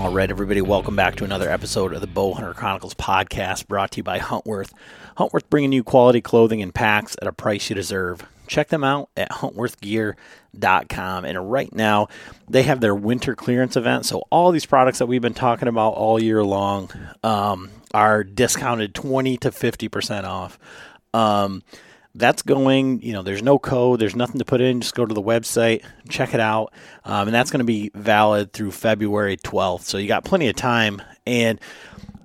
All right, everybody, welcome back to another episode of the Bowhunter Chronicles podcast brought to you by Huntworth. Huntworth bringing you quality clothing and packs at a price you deserve. Check them out at huntworthgear.com. And right now, they have their winter clearance event. So, all these products that we've been talking about all year long um, are discounted 20 to 50% off. Um, that's going, you know, there's no code, there's nothing to put in. Just go to the website, check it out. Um, and that's going to be valid through February 12th. So you got plenty of time. And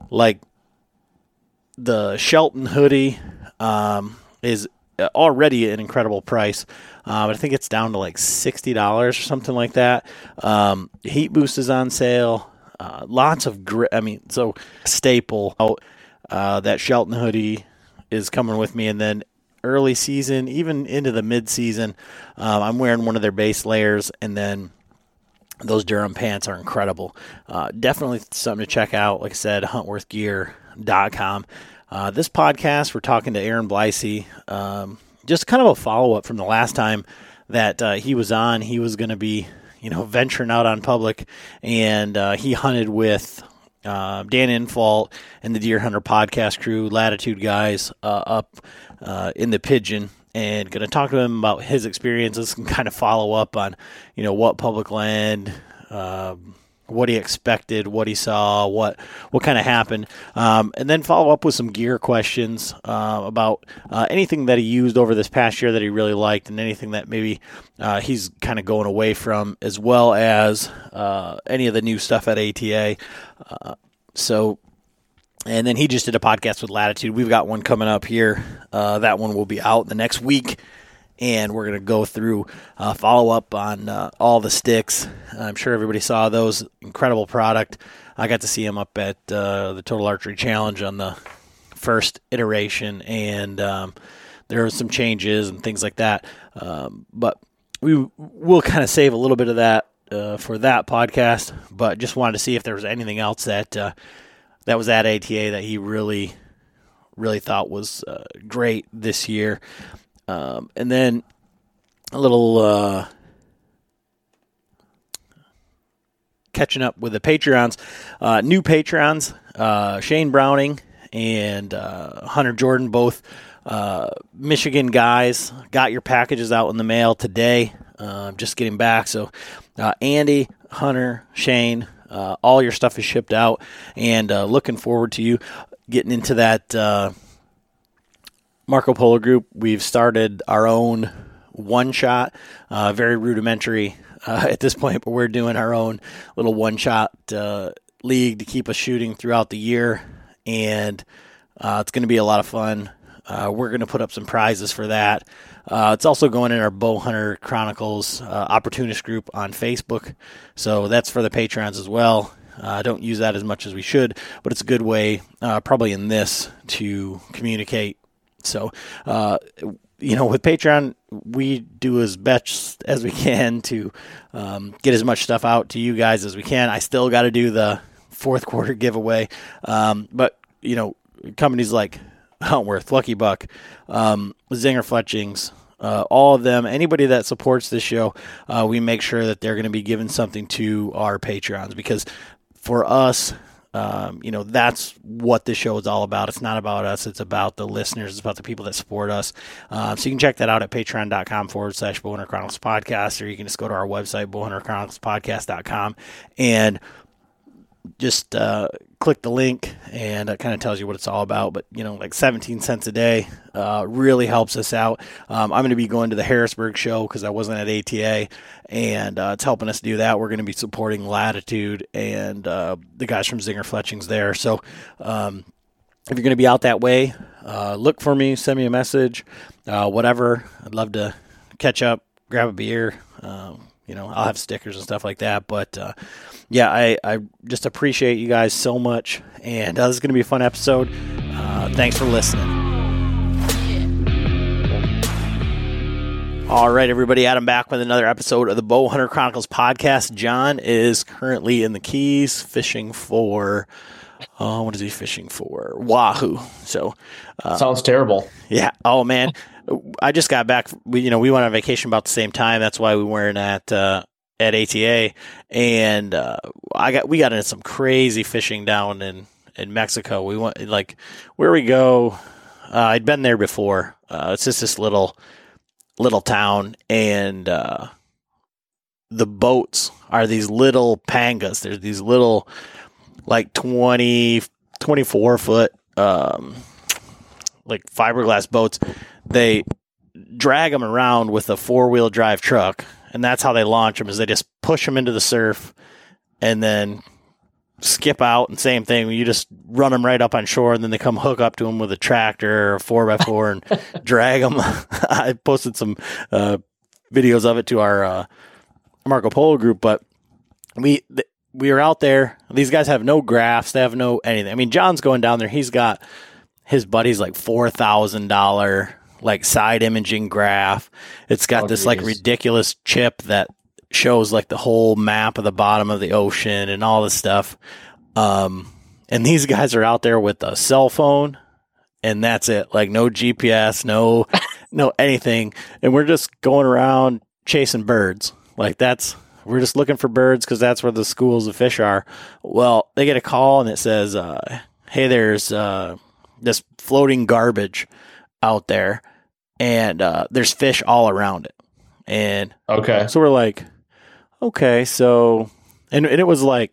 like the Shelton hoodie um, is already an incredible price. Uh, but I think it's down to like $60 or something like that. Um, Heat Boost is on sale. Uh, lots of grit. I mean, so staple. Uh, that Shelton hoodie is coming with me. And then early season, even into the mid season. Um, I'm wearing one of their base layers, and then those Durham pants are incredible. Uh, definitely something to check out. Like I said, huntworthgear.com. Uh, this podcast, we're talking to Aaron Blysie. Um, just kind of a follow up from the last time that uh, he was on. He was going to be, you know, venturing out on public, and uh, he hunted with uh, Dan Infalt and the Deer Hunter podcast crew, Latitude guys, uh, up uh, in the Pigeon, and going to talk to him about his experiences and kind of follow up on, you know, what public land. Um, what he expected, what he saw, what what kind of happened, um, and then follow up with some gear questions uh, about uh, anything that he used over this past year that he really liked, and anything that maybe uh, he's kind of going away from, as well as uh, any of the new stuff at ATA. Uh, so and then he just did a podcast with Latitude. We've got one coming up here. Uh, that one will be out the next week, and we're going to go through uh, follow up on uh, all the sticks. I'm sure everybody saw those incredible product. I got to see him up at uh, the Total Archery Challenge on the first iteration, and um, there were some changes and things like that. Um, but we will kind of save a little bit of that uh, for that podcast. But just wanted to see if there was anything else that uh, that was at ATA that he really, really thought was uh, great this year. Um, and then a little uh, catching up with the Patreons, uh, new Patreons, uh, Shane Browning and uh, Hunter Jordan, both uh, Michigan guys, got your packages out in the mail today. just getting back. So, Andy, Hunter, Shane, uh, all your stuff is shipped out, and uh, looking forward to you getting into that uh, Marco Polo group. We've started our own one shot, uh, very rudimentary uh, at this point, but we're doing our own little one shot uh, league to keep us shooting throughout the year, and it's going to be a lot of fun. we're going to put up some prizes for that. Uh, it's also going in our Bow Hunter Chronicles uh, opportunist group on Facebook. So that's for the patrons as well. I uh, don't use that as much as we should, but it's a good way, uh, probably in this, to communicate. So, uh, you know, with Patreon, we do as best as we can to um, get as much stuff out to you guys as we can. I still got to do the fourth quarter giveaway, um, but you know, companies like Huntworth, Lucky Buck, um, Zinger Fletchings, uh, all of them, anybody that supports this show, uh, we make sure that they're going to be giving something to our Patreons because for us, um, you know, that's what this show is all about. It's not about us. It's about the listeners. It's about the people that support us. Uh, so you can check that out at patreon.com forward slash Bowhunter Chronicles podcast, or you can just go to our website, bowhunterchroniclespodcast.com and just uh, click the link and it kind of tells you what it's all about. But, you know, like 17 cents a day uh, really helps us out. Um, I'm going to be going to the Harrisburg show because I wasn't at ATA and uh, it's helping us do that. We're going to be supporting Latitude and uh, the guys from Zinger Fletchings there. So, um, if you're going to be out that way, uh, look for me, send me a message, uh, whatever. I'd love to catch up, grab a beer. Um, you know, I'll have stickers and stuff like that. But uh, yeah, I, I just appreciate you guys so much. And uh, this is going to be a fun episode. Uh, thanks for listening. All right, everybody. Adam back with another episode of the Bow Hunter Chronicles podcast. John is currently in the Keys fishing for. Oh, what is he fishing for? Wahoo. So, uh, sounds terrible. Yeah. Oh man, I just got back. We, you know, we went on vacation about the same time. That's why we weren't at uh, at ATA, and uh, I got we got into some crazy fishing down in in Mexico. We went like where we go. Uh, I'd been there before. Uh, it's just this little little town, and uh, the boats are these little pangas. There's these little like 20, 24 foot um, like fiberglass boats. They drag them around with a four wheel drive truck and that's how they launch them. Is they just push them into the surf, and then skip out and same thing. You just run them right up on shore, and then they come hook up to them with a tractor or a four by four and drag them. I posted some uh, videos of it to our uh, Marco Polo group, but we. Th- we were out there. These guys have no graphs. They have no anything. I mean, John's going down there. He's got his buddy's like four thousand dollar like side imaging graph. It's got oh, this geez. like ridiculous chip that shows like the whole map of the bottom of the ocean and all this stuff. Um, and these guys are out there with a cell phone and that's it. Like no GPS, no, no anything. And we're just going around chasing birds. Like that's, we're just looking for birds because that's where the schools of fish are. Well, they get a call and it says, uh, Hey, there's, uh, this floating garbage out there and uh, there's fish all around it. And okay, so we're like, okay, so and, and it was like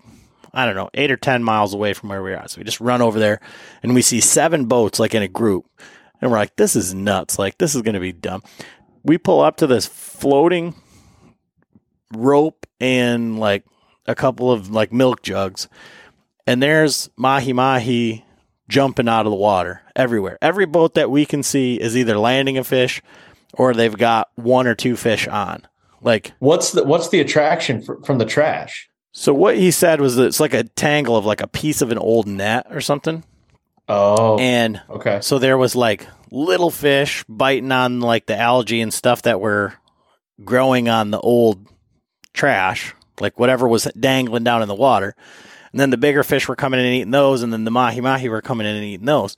I don't know eight or ten miles away from where we are. So we just run over there, and we see seven boats like in a group, and we're like, this is nuts. Like this is going to be dumb. We pull up to this floating rope and like a couple of like milk jugs, and there's mahi mahi jumping out of the water everywhere. Every boat that we can see is either landing a fish or they've got one or two fish on. Like what's the what's the attraction for, from the trash? So what he said was that it's like a tangle of like a piece of an old net or something. Oh. And okay. So there was like little fish biting on like the algae and stuff that were growing on the old trash, like whatever was dangling down in the water. And then the bigger fish were coming in and eating those, and then the mahi mahi were coming in and eating those.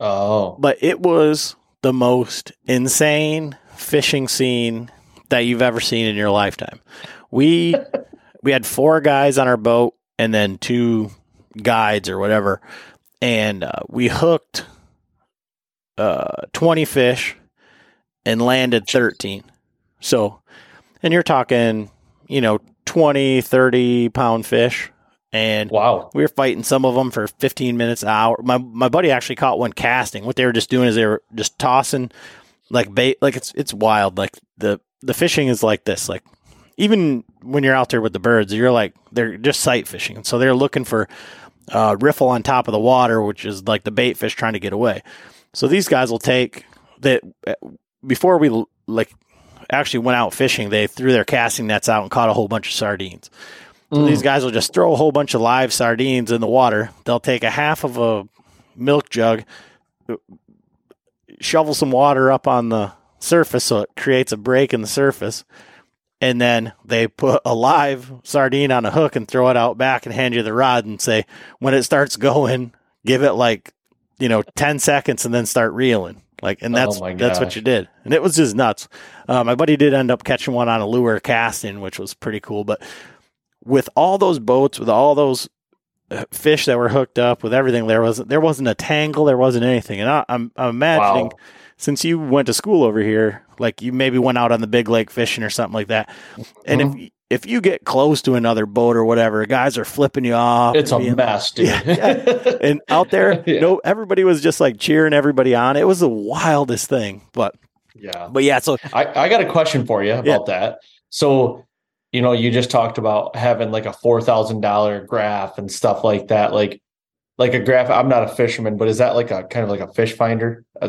Oh. But it was the most insane fishing scene that you've ever seen in your lifetime. We we had four guys on our boat and then two guides or whatever, and uh, we hooked uh, twenty fish and landed thirteen. So, and you're talking, you know, 20, 30 pound fish and wow, we were fighting some of them for 15 minutes an hour. My my buddy actually caught one casting. What they were just doing is they were just tossing like bait. Like it's it's wild. Like the the fishing is like this. Like even when you're out there with the birds, you're like they're just sight fishing, and so they're looking for uh, riffle on top of the water, which is like the bait fish trying to get away. So these guys will take that before we like actually went out fishing. They threw their casting nets out and caught a whole bunch of sardines. So these guys will just throw a whole bunch of live sardines in the water. They'll take a half of a milk jug, shovel some water up on the surface so it creates a break in the surface. And then they put a live sardine on a hook and throw it out back and hand you the rod and say, when it starts going, give it like, you know, 10 seconds and then start reeling. Like, and that's, Oh that's what you did. And it was just nuts. Uh, my buddy did end up catching one on a lure casting, which was pretty cool. But with all those boats, with all those uh, fish that were hooked up, with everything, there wasn't there wasn't a tangle, there wasn't anything. And I, I'm, I'm imagining, Wow. since you went to school over here, like you maybe went out on the big lake fishing or something like that, and if if you get close to another boat or whatever, guys are flipping you off. It's a mess, dude. Yeah, yeah. and out there, Yeah. no, everybody was just like cheering everybody on. It was the wildest thing. But yeah. but yeah, so I, I got a question for you about that. So, you know, you just talked about having like a four thousand dollar graph and stuff like that. Like, like a graph. I'm not a fisherman, but is that like a kind of like a fish finder? Uh,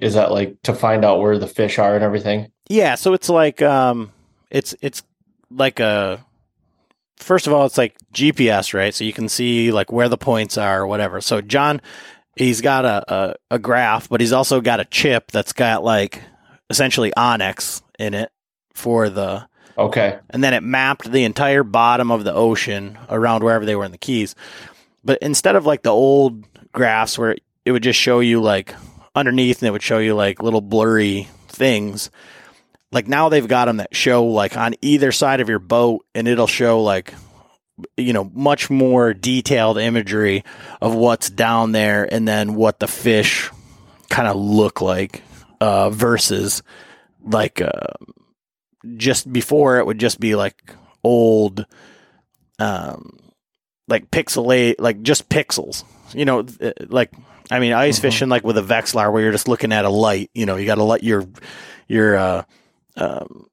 Is that like to find out where the fish are and everything? Yeah, so it's like um it's it's like a first of all it's like GPS, right? So you can see like where the points are or whatever. So John he's got a, a, a graph, but he's also got a chip that's got like essentially onX in it for the Okay. and then it mapped the entire bottom of the ocean around wherever they were in the keys. But instead of like the old graphs where it would just show you like underneath and it would show you like little blurry things, like now they've got them that show like on either side of your boat and it'll show like you know much more detailed imagery of what's down there and then what the fish kind of look like uh versus like uh just before it would just be like old um like pixelate like just pixels you know like i mean ice Mhm. fishing like with a Vexilar where you're just looking at a light you know you got to let your your uh um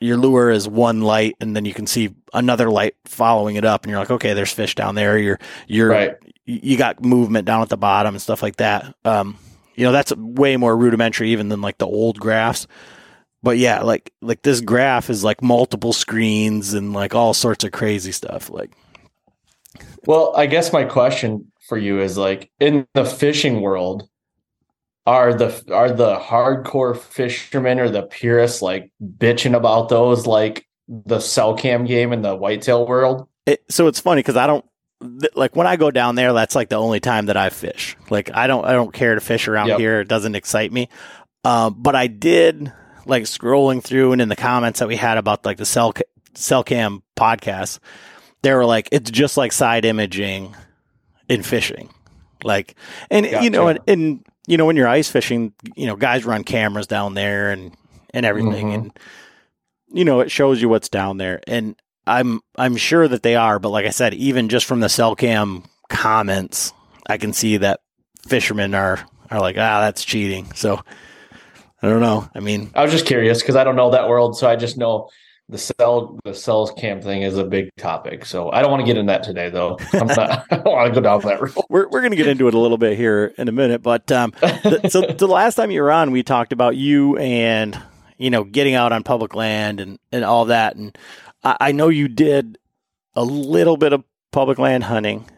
your lure is one light and then you can see another light following it up and you're like okay there's fish down there you're you're Right. you got movement down at the bottom and stuff like that. Um, you know, that's way more rudimentary even than like the old graphs. But yeah, like like this graph is like multiple screens and like all sorts of crazy stuff. Like Well, I guess my question for you is like in the fishing world, are the are the hardcore fishermen or the purists like bitching about those like the cell cam game in the whitetail world? it, so it's funny because I don't th- like when I go down there. That's like the only time that I fish. Like I don't I don't care to fish around Yep. here. It doesn't excite me. Um, but I did like scrolling through and in the comments that we had about like the cell cell cam podcast. They were like, it's just like side imaging in fishing. Like, and you know, and, and you know, when you're ice fishing, you know, guys run cameras down there and and everything, Mhm. and you know, it shows you what's down there. And I'm I'm sure that they are, but like I said, even just from the cell cam comments, I can see that fishermen are are like, ah, that's cheating. So I don't know. I mean, I was just curious because I don't know that world, so I just know the cell the cells cam thing is a big topic. So I don't want to get in that today, though. I'm not. I don't want to go down that road. we're we're gonna get into it a little bit here in a minute, but um, th- so the last time you were on, we talked about you and you know getting out on public land and and all that, and I, I know you did a little bit of public land hunting.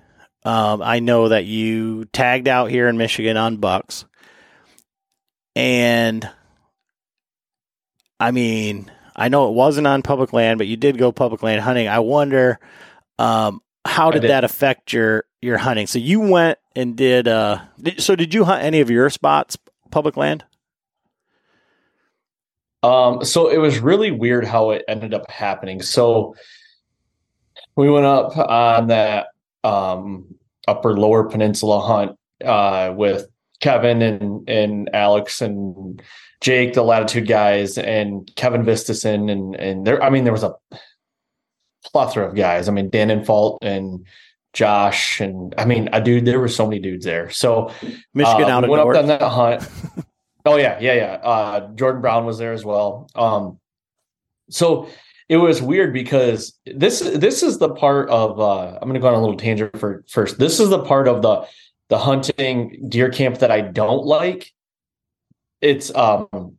Um, I know that you tagged out here in Michigan on bucks, and I mean, I know it wasn't on public land, but you did go public land hunting. I wonder, um, how did, did. that affect your your hunting? So you went and did. Uh, did, so did you hunt any of your spots public land? Um, so it was really weird how it ended up happening. So we went up on that um upper lower peninsula hunt uh with Kevin and and Alex and Jake, the latitude guys, and Kevin Vistison and and there I mean there was a plethora of guys. I mean Dan Infalt and Josh and I mean I dude there were so many dudes there. So Michigan uh, out of went north. up on that hunt. oh yeah, yeah, yeah. Uh, Jordan Brown was there as well. Um, so it was weird because this this is the part of uh, I'm going to go on a little tangent for first. This is the part of the the hunting deer camp that I don't like. It's um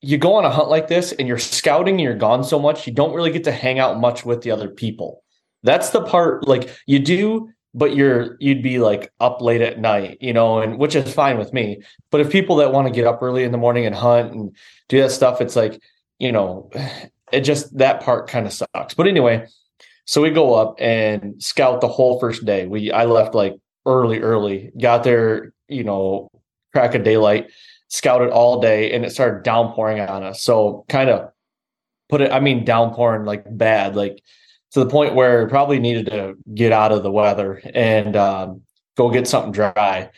you go on a hunt like this and you're scouting and you're gone so much, you don't really get to hang out much with the other people. That's the part like you do, but you're you'd be like up late at night, you know, and which is fine with me. But if people that want to get up early in the morning and hunt and do that stuff, it's like, you know, it just that part kind of sucks. But anyway, so we go up and scout the whole first day. We I left like early, early, got there, you know, crack of daylight, scouted all day, and it started downpouring on us. So kind of put it, I mean, downpouring like bad, like to the point where probably needed to get out of the weather and um, go get something dry.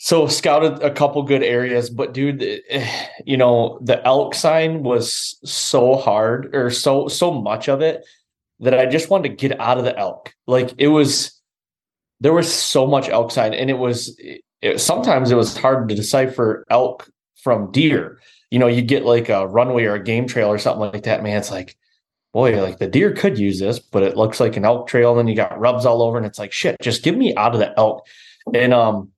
So scouted a couple good areas, but dude, you know, the elk sign was so hard or so so much of it that I just wanted to get out of the elk. Like it was there was so much elk sign and it was it, sometimes it was hard to decipher elk from deer. You know, you get like a runway or a game trail or something like that, man, it's like boy, like the deer could use this, but it looks like an elk trail. And then you got rubs all over, and it's like, shit, just give me out of the elk. And um,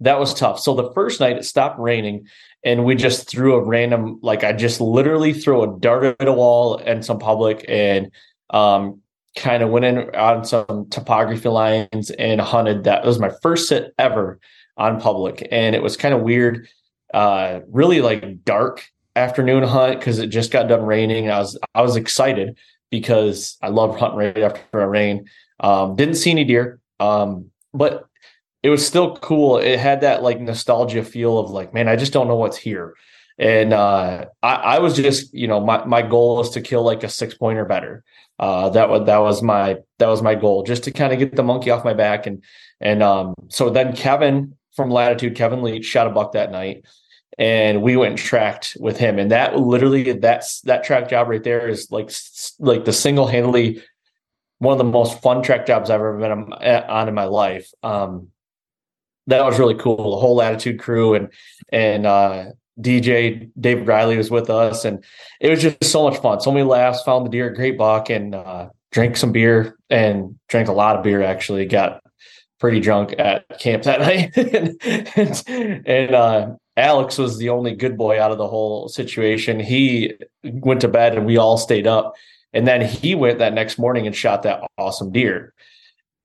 that was tough. So the first night it stopped raining, and we just threw a random, like I just literally threw a dart at a wall and some public, and um, kind of went in on some topography lines and hunted. That it was my first sit ever on public, and it was kind of weird. Uh, really like dark afternoon hunt because it just got done raining. I was I was excited because I love hunting right after a rain. Um, didn't see any deer, um, but it was still cool. It had that like nostalgia feel of like, man, I just don't know what's here. And uh, I, I, was just, you know, my my goal was to kill like a six pointer better. Uh, that was that was my that was my goal, just to kind of get the monkey off my back. And and um, so then Kevin from Latitude, Kevin Leach, shot a buck that night and we went and tracked with him and that literally that's that track job right there is like like the single-handedly one of the most fun track jobs i've ever been on in my life um that was really cool the whole latitude crew and and uh dj david riley was with us and it was just so much fun so many laughs found the deer great buck and uh drank some beer and drank a lot of beer actually got pretty drunk at camp that night and, and, and uh Alex was the only good boy out of the whole situation. He went to bed and we all stayed up. And then he went that next morning and shot that awesome deer.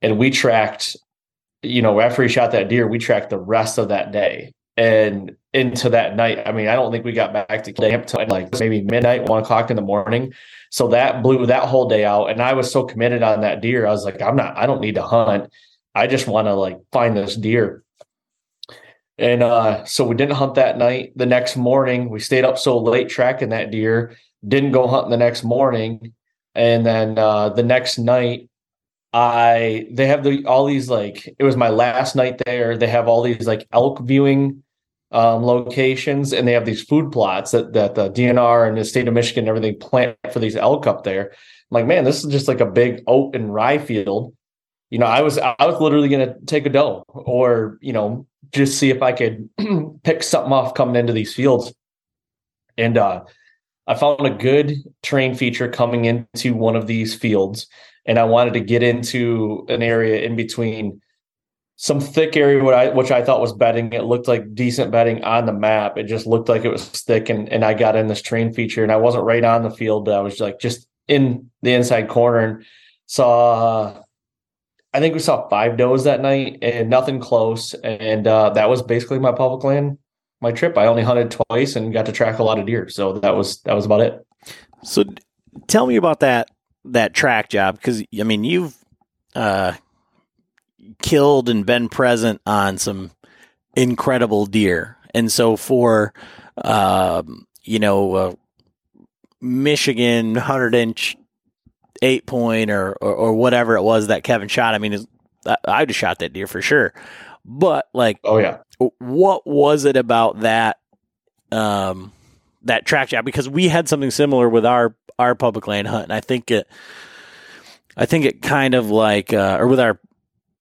And we tracked, you know, after he shot that deer, we tracked the rest of that day and into that night. I mean, I don't think we got back to camp till like maybe midnight, one o'clock in the morning. So that blew that whole day out. And I was so committed on that deer. I was like, I'm not, I don't need to hunt. I just want to like find this deer. And uh, so we didn't hunt that night. The next morning, we stayed up so late tracking that deer, didn't go hunting the next morning. And then uh, the next night, I they have the all these like it was my last night there. They have all these like elk viewing um, locations, and they have these food plots that that the DNR and the state of Michigan and everything plant for these elk up there. I'm like, man, this is just like a big oat and rye field. You know, I was I was literally gonna take a doe or you know just see if I could pick something off coming into these fields. And uh, I found a good terrain feature coming into one of these fields, and I wanted to get into an area in between some thick area what I, which I thought was bedding. It looked like decent bedding on the map. It just looked like it was thick, and and I got in this train feature, and I wasn't right on the field, but I was like just in the inside corner and saw I think we saw five does that night and nothing close. And uh, that was basically my public land, my trip. I only hunted twice and got to track a lot of deer. So that was that was about it. So tell me about that that track job because I mean you've uh, killed and been present on some incredible deer, and so for um, you know uh, Michigan hundred inch eight point or, or, or whatever it was that Kevin shot. I mean, I'd have shot that deer for sure. But like, oh yeah, what was it about that um that track job? Because we had something similar with our our public land hunt, and I think it, I think it kind of like, uh, or with our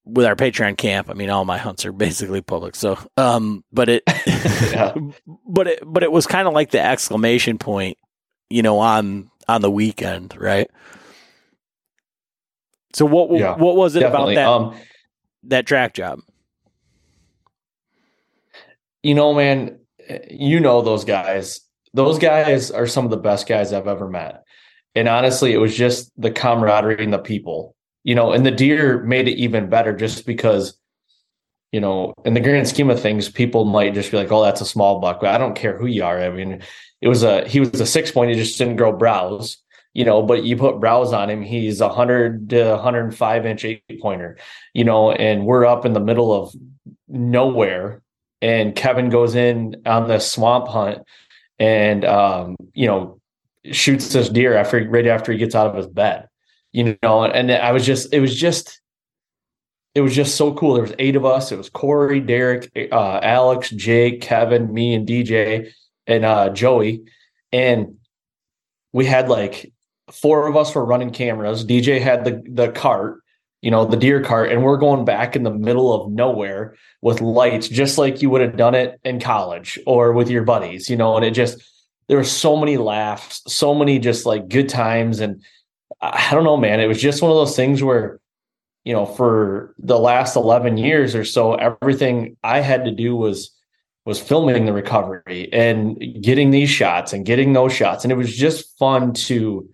with our Patreon camp. I mean, all my hunts are basically public. So, um, but it, yeah. but it, but it was kind of like the exclamation point, you know, on on the weekend, right? So what yeah, what was it definitely. about that um, that track job? You know, man, you know those guys. those guys are some of the best guys I've ever met. And honestly, it was just the camaraderie and the people, you know, and the deer made it even better just because, you know, in the grand scheme of things, people might just be like, oh, that's a small buck. But I don't care who you are. I mean, it was a, he was a six point, he just didn't grow brows, you know, but you put brows on him, he's a 100 to 105 inch eight pointer, you know, and we're up in the middle of nowhere. And Kevin goes in on the swamp hunt and, um, you know, shoots this deer after right after he gets out of his bed you know and i was just it was just it was just so cool. There was eight of us. It was corey derek uh, alex jake kevin me and dj and uh, joey. And we had like four of us were running cameras. Dj had the the cart you know the deer cart and we're going back in the middle of nowhere with lights just like you would have done it in college or with your buddies you know and it just there were so many laughs, so many just like good times. And I don't know, man, it was just one of those things where, you know, for the last 11 years or so, everything I had to do was, was filming the recovery and getting these shots and getting those shots. And it was just fun to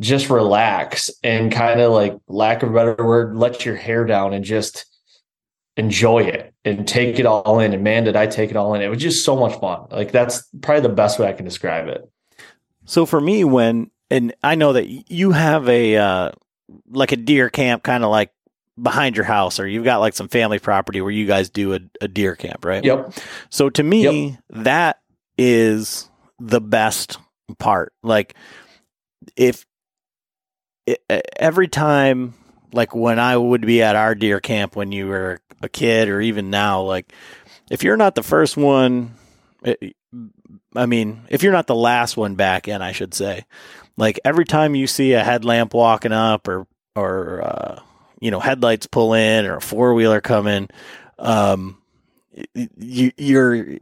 just relax and kind of like lack of a better word, let your hair down and just enjoy it and take it all in. And man, did I take it all in. It was just so much fun. Like that's probably the best way I can describe it. So for me, when, and I know that you have a, uh, like a deer camp kind of like behind your house or you've got like some family property where you guys do a, a deer camp, right? Yep. So to me, yep. that is the best part. Like if it, every time like when I would be at our deer camp when you were a kid or even now, like if you're not the first one, it, I mean, if you're not the last one back in, I should say, like every time you see a headlamp walking up or, or, uh, you know, headlights pull in or a four wheeler come in, um, you, you're,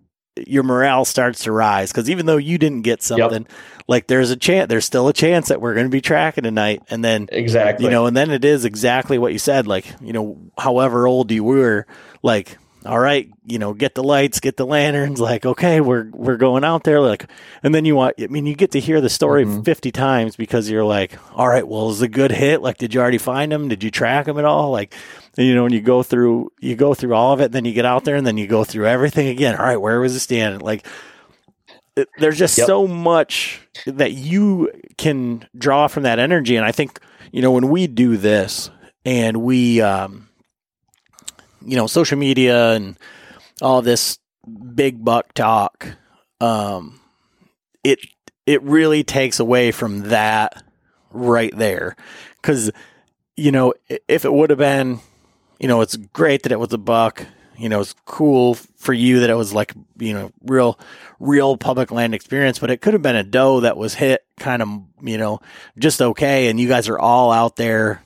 your morale starts to rise. Because even though you didn't get something, yep. like there's a chance, there's still a chance that we're going to be tracking tonight, and then exactly, you know, and then it is exactly what you said, like you know, however old you were, like all right, you know, get the lights, get the lanterns, like, okay, we're we're going out there, like, and then you want, I mean, you get to hear the story mm-hmm. fifty times because you're like, all right, well, is a good hit? Like, did you already find them? Did you track them at all? Like, you know, and you go through, you go through all of it, then you get out there, and then you go through everything again. All right, where was it standing? Like, it, there's just yep. so much that you can draw from that energy, and I think, you know, when we do this and we, um you know, social media and all this big buck talk, um, it it really takes away from that right there. Because, you know, if it would have been, you know, it's great that it was a buck. You know, it's cool for you that it was like, you know, real, real public land experience, but it could have been a doe that was hit kind of, you know, just okay. And you guys are all out there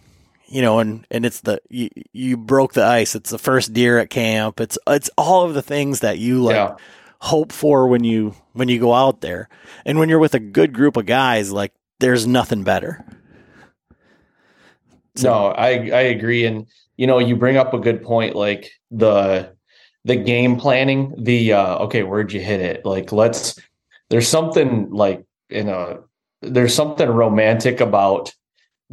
you know, and, and it's the, you, you broke the ice. It's the first deer at camp. It's, it's all of the things that you like yeah. hope for when you, when you go out there. And when you're with a good group of guys, like there's nothing better. So. No, I, I agree. And, you know, you bring up a good point, like the, the game planning, the, uh, okay, where'd you hit it? Like, let's, there's something like in a, there's something romantic about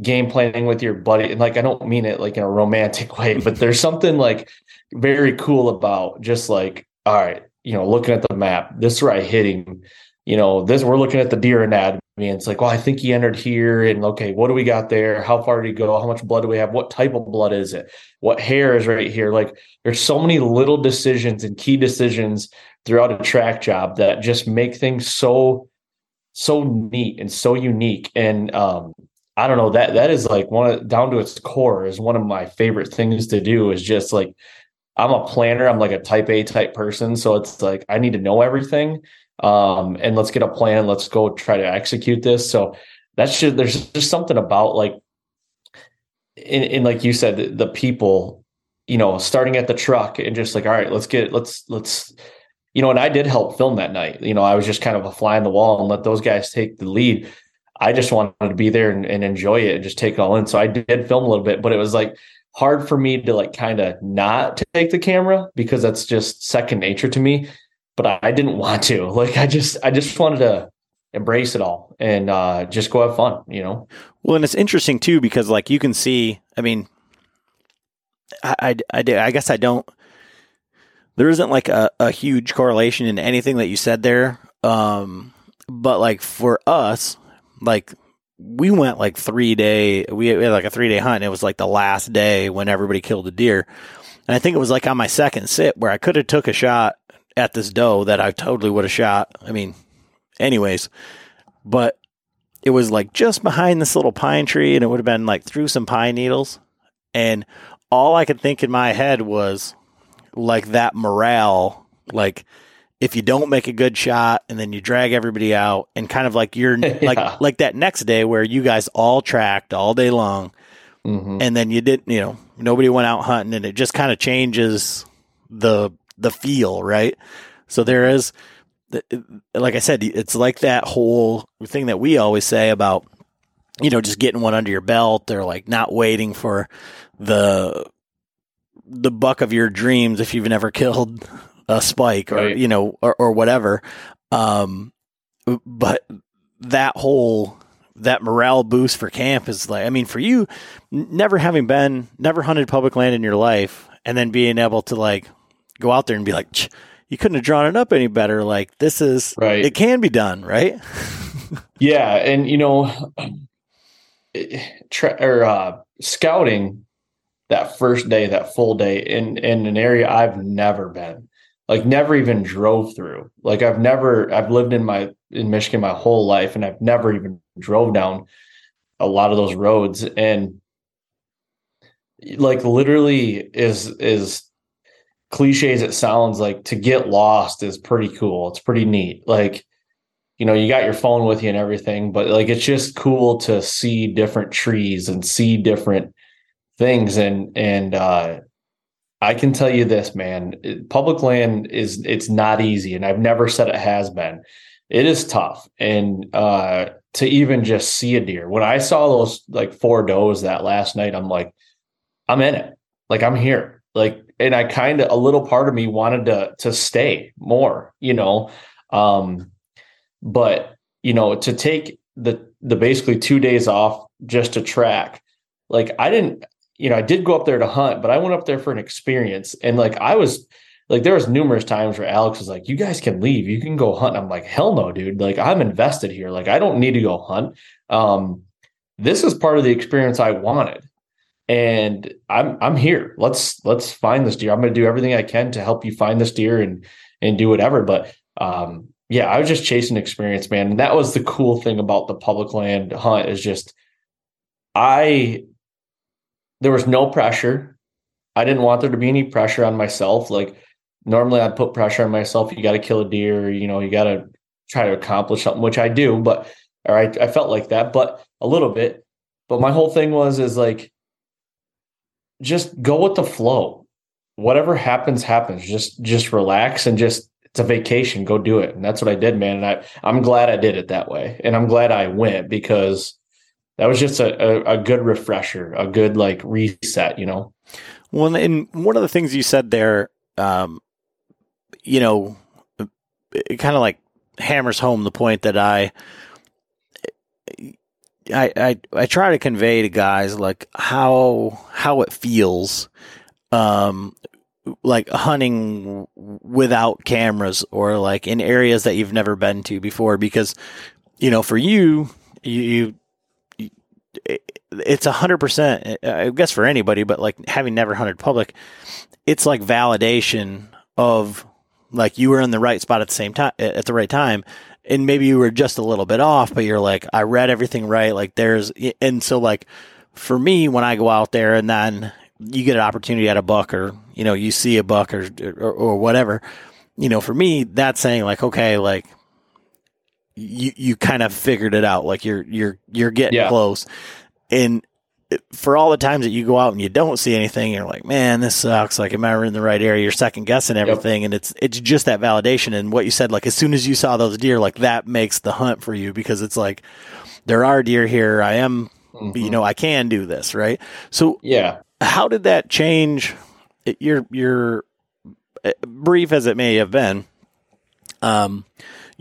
game planning with your buddy and like i don't mean it like in a romantic way but there's something like very cool about just like all right you know looking at the map this right hitting you know this we're looking at the deer anatomy and it's like well i think he entered here and okay what do we got there? How far did he go? How much blood do we have? What type of blood is it? What hair is right here? Like there's so many little decisions and key decisions throughout a track job that just make things so so neat and so unique and um I don't know that that is like one of, down to its core is one of my favorite things to do is just like I'm a planner. I'm like a type A type person. So it's like I need to know everything. Um, and let's get a plan. Let's go try to execute this. So that's just there's just something about like in, in like you said, the, the people, you know, starting at the truck and just like, all right, let's get let's let's you know, and I did help film that night. You know, I was just kind of a fly on the wall and let those guys take the lead. I just wanted to be there and, and enjoy it and just take it all in. So I did film a little bit, but it was like hard for me to like kind of not take the camera because that's just second nature to me. but I, didn't want to. Like I just I just wanted to embrace it all and uh, just go have fun, you know. Well, and it's interesting too because like you can see. I mean, I I, I, I guess I don't. There isn't like a, a huge correlation in anything that you said there. Um, but like for us, like we went like three day, we had like a three day hunt. And it was like the last day when everybody killed a deer. And I think it was like on my second sit where I could have took a shot at this doe that I totally would have shot. I mean, anyways, but it was like just behind this little pine tree and it would have been like through some pine needles. And all I could think in my head was like that morale, like if you don't make a good shot and then you drag everybody out and kind of like you're yeah. like like that next day where you guys all tracked all day long mm-hmm. and then you didn't you know nobody went out hunting and it just kind of changes the the feel right so there is like i said it's like that whole thing that we always say about you know just getting one under your belt or like not waiting for the the buck of your dreams if you've never killed a spike or right. you know or, or whatever. Um but that whole that morale boost for camp is like i mean for you never having been never hunted public land in your life and then being able to like go out there and be like you couldn't have drawn it up any better. Like this is right. it can be done right? Yeah and you know tra- or uh, scouting that first day that full day in in an area i've never been like never even drove through. Like I've never I've lived in my in Michigan my whole life and I've never even drove down a lot of those roads and like literally is is cliche as it sounds like to get lost is pretty cool. It's pretty neat. Like you know, you got your phone with you and everything, but like it's just cool to see different trees and see different things and and uh I can tell you this, man. Public land is it's not easy, and I've never said it has been. It is tough, and uh, to even just see a deer. When I saw those like four does that last night, I'm like, I'm in it. Like I'm here. Like, and I kind of a little part of me wanted to to stay more, you know. Um, but you know, to take the the basically two days off just to track, like I didn't you know, I did go up there to hunt, but I went up there for an experience. And like I was like there was numerous times where Alex was like, You guys can leave, you can go hunt. I'm like, hell no, dude. Like I'm invested here. Like I don't need to go hunt. Um, this is part of the experience I wanted. And I'm I'm here. Let's let's find this deer. I'm gonna do everything I can to help you find this deer and and do whatever. But um yeah, I was just chasing experience, man. And that was the cool thing about the public land hunt is just I there was no pressure. I didn't want there to be any pressure on myself. Like normally I'd put pressure on myself. You got to kill a deer, you know, you got to try to accomplish something, which I do, but, or I, I felt like that, but a little bit. But my whole thing was, is like, just go with the flow. Whatever happens, happens. Just, just relax and just, it's a vacation. Go do it. And that's what I did, man. And I, I'm glad I did it that way. And I'm glad I went because that was just a, a, a good refresher, a good like reset, you know. Well, and one of the things you said there, um, you know, it kind of like hammers home the point that I, I, I, I try to convey to guys like how how it feels, um, like hunting without cameras or like in areas that you've never been to before because you know for you you, you it's a hundred percent. I guess for anybody, but like having never hunted public, it's like validation of like you were in the right spot at the same time at the right time, and maybe you were just a little bit off, but you're like I read everything right. Like there's and so like for me when I go out there and then you get an opportunity at a buck or you know you see a buck or, or, or whatever, you know for me that's saying like okay like you you kind of figured it out. Like you're you're you're getting yeah. close. And for all the times that you go out and you don't see anything, you're like, man, this sucks. Like, am I in the right area? You're second guessing everything, yep. and it's it's just that validation. And what you said, like, as soon as you saw those deer, like that makes the hunt for you because it's like there are deer here. I am, mm-hmm. you know, I can do this, right? So, yeah, how did that change? Your your brief as it may have been, um,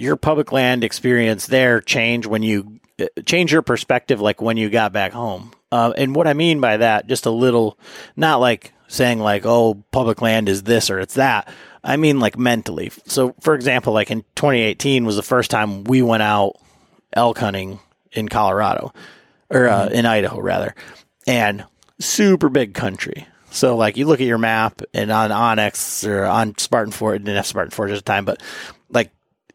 your public land experience there change when you uh, change your perspective, like when you got back home. Uh, and what I mean by that, just a little, not like saying like, oh, public land is this or it's that. I mean like mentally. So, for example, like in 2018 was the first time we went out elk hunting in Colorado or uh, in Idaho rather, and super big country. So like you look at your map and on onX or on Spartan Forge, didn't have Spartan Forge at the time, but like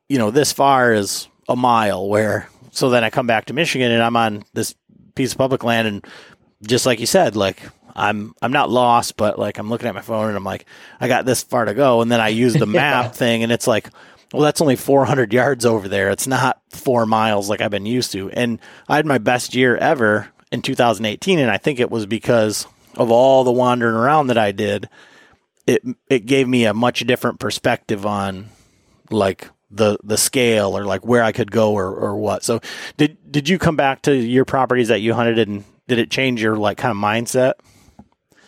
you know this far is a mile. Where so then I come back to Michigan and I'm on this piece of public land and just like you said, like I'm I'm not lost, but like I'm looking at my phone and I'm like I got this far to go, and then I use the map thing and it's like well, that's only 400 yards over there. It's not four miles like I've been used to. And I had my best year ever in 2018, and I think it was because of all the wandering around that I did. It it gave me a much different perspective on like the the scale or like where I could go or or what. So did did you come back to your properties that you hunted and did it change your like kind of mindset?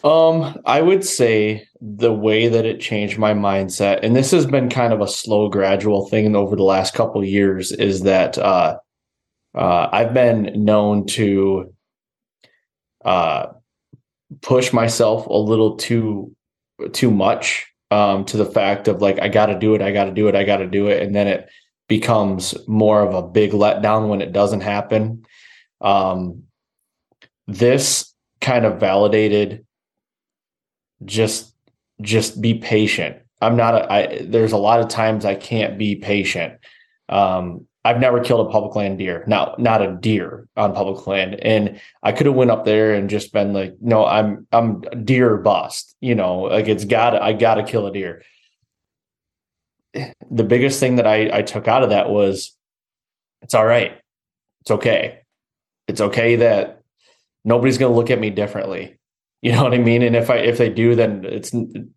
Um, I would say the way that it changed my mindset, and this has been kind of a slow, gradual thing over the last couple years, is that uh, uh, I've been known to uh, push myself a little too too much um, to the fact of like I got to do it, I got to do it, I got to do it, and then it becomes more of a big letdown when it doesn't happen. Um, this kind of validated just just be patient. I'm not a, I, there's a lot of times I can't be patient. Um, I've never killed a public land deer. Now, not a deer on public land. And I could have went up there and just been like, no, I'm, I'm deer bust, you know, like it's gotta, I gotta kill a deer. The biggest thing that I, I took out of that was it's all right. It's okay. It's okay that nobody's to look at me differently. You know what I mean? And if I if they do, then it's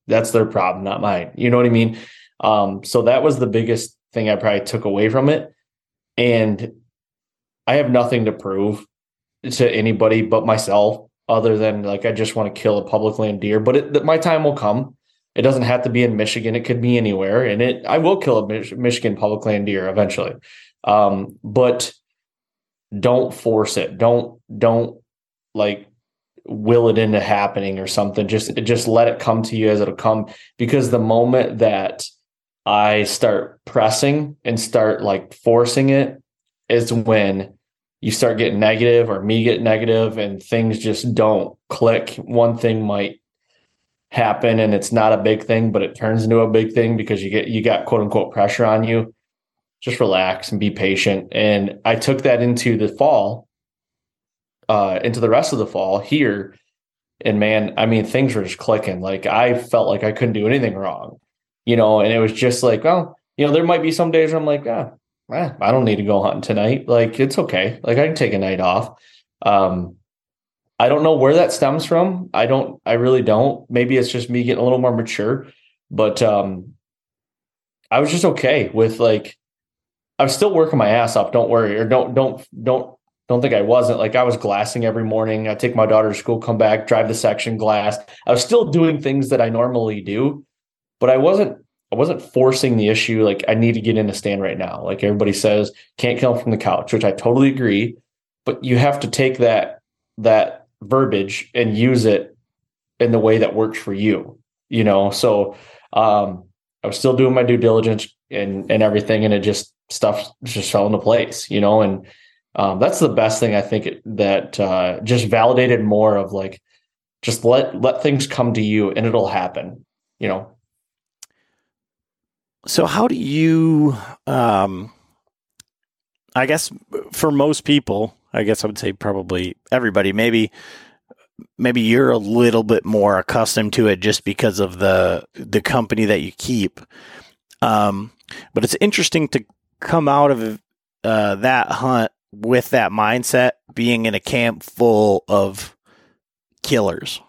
that's their problem, not mine. You know what I mean? Um, so that was the biggest thing I probably took away from it. And I have nothing to prove to anybody but myself, other than like I just want to kill a public land deer. But it, my time will come. It doesn't have to be in Michigan. It could be anywhere, and it I will kill a Mich- Michigan public land deer eventually. Um, but don't force it. Don't don't like will it into happening or something just just let it come to you as it'll come because the moment that i start pressing and start like forcing it is when you start getting negative or me get negative and things just don't click one thing might happen and it's not a big thing but it turns into a big thing because you get you got quote unquote pressure on you just relax and be patient and i took that into the fall uh, into the rest of the fall here. And man, I mean, things were just clicking. Like I felt like I couldn't do anything wrong, you know, and it was just like, well, you know, there might be some days where I'm like, ah, eh, I don't need to go hunting tonight. Like it's okay. Like I can take a night off. Um, I don't know where that stems from. I don't, I really don't. Maybe it's just me getting a little more mature, but um, I was just okay with like, I was still working my ass off. Don't worry, or don't, don't, don't don't think I wasn't. Like I was glassing every morning. I take my daughter to school, come back, drive the section, glass. I was still doing things that I normally do, but I wasn't I wasn't forcing the issue like I need to get in a stand right now. Like everybody says, can't come from the couch, which I totally agree. But you have to take that that verbiage and use it in the way that works for you. You know, so um I was still doing my due diligence and and everything, and it just stuff just fell into place, you know, and um, that's the best thing I think that uh, just validated more of like just let let things come to you and it'll happen. You know. So how do you? Um, I guess for most people, I guess I would say probably everybody. Maybe maybe you're a little bit more accustomed to it just because of the the company that you keep. Um, but it's interesting to come out of uh, that hunt with that mindset being in a camp full of killers,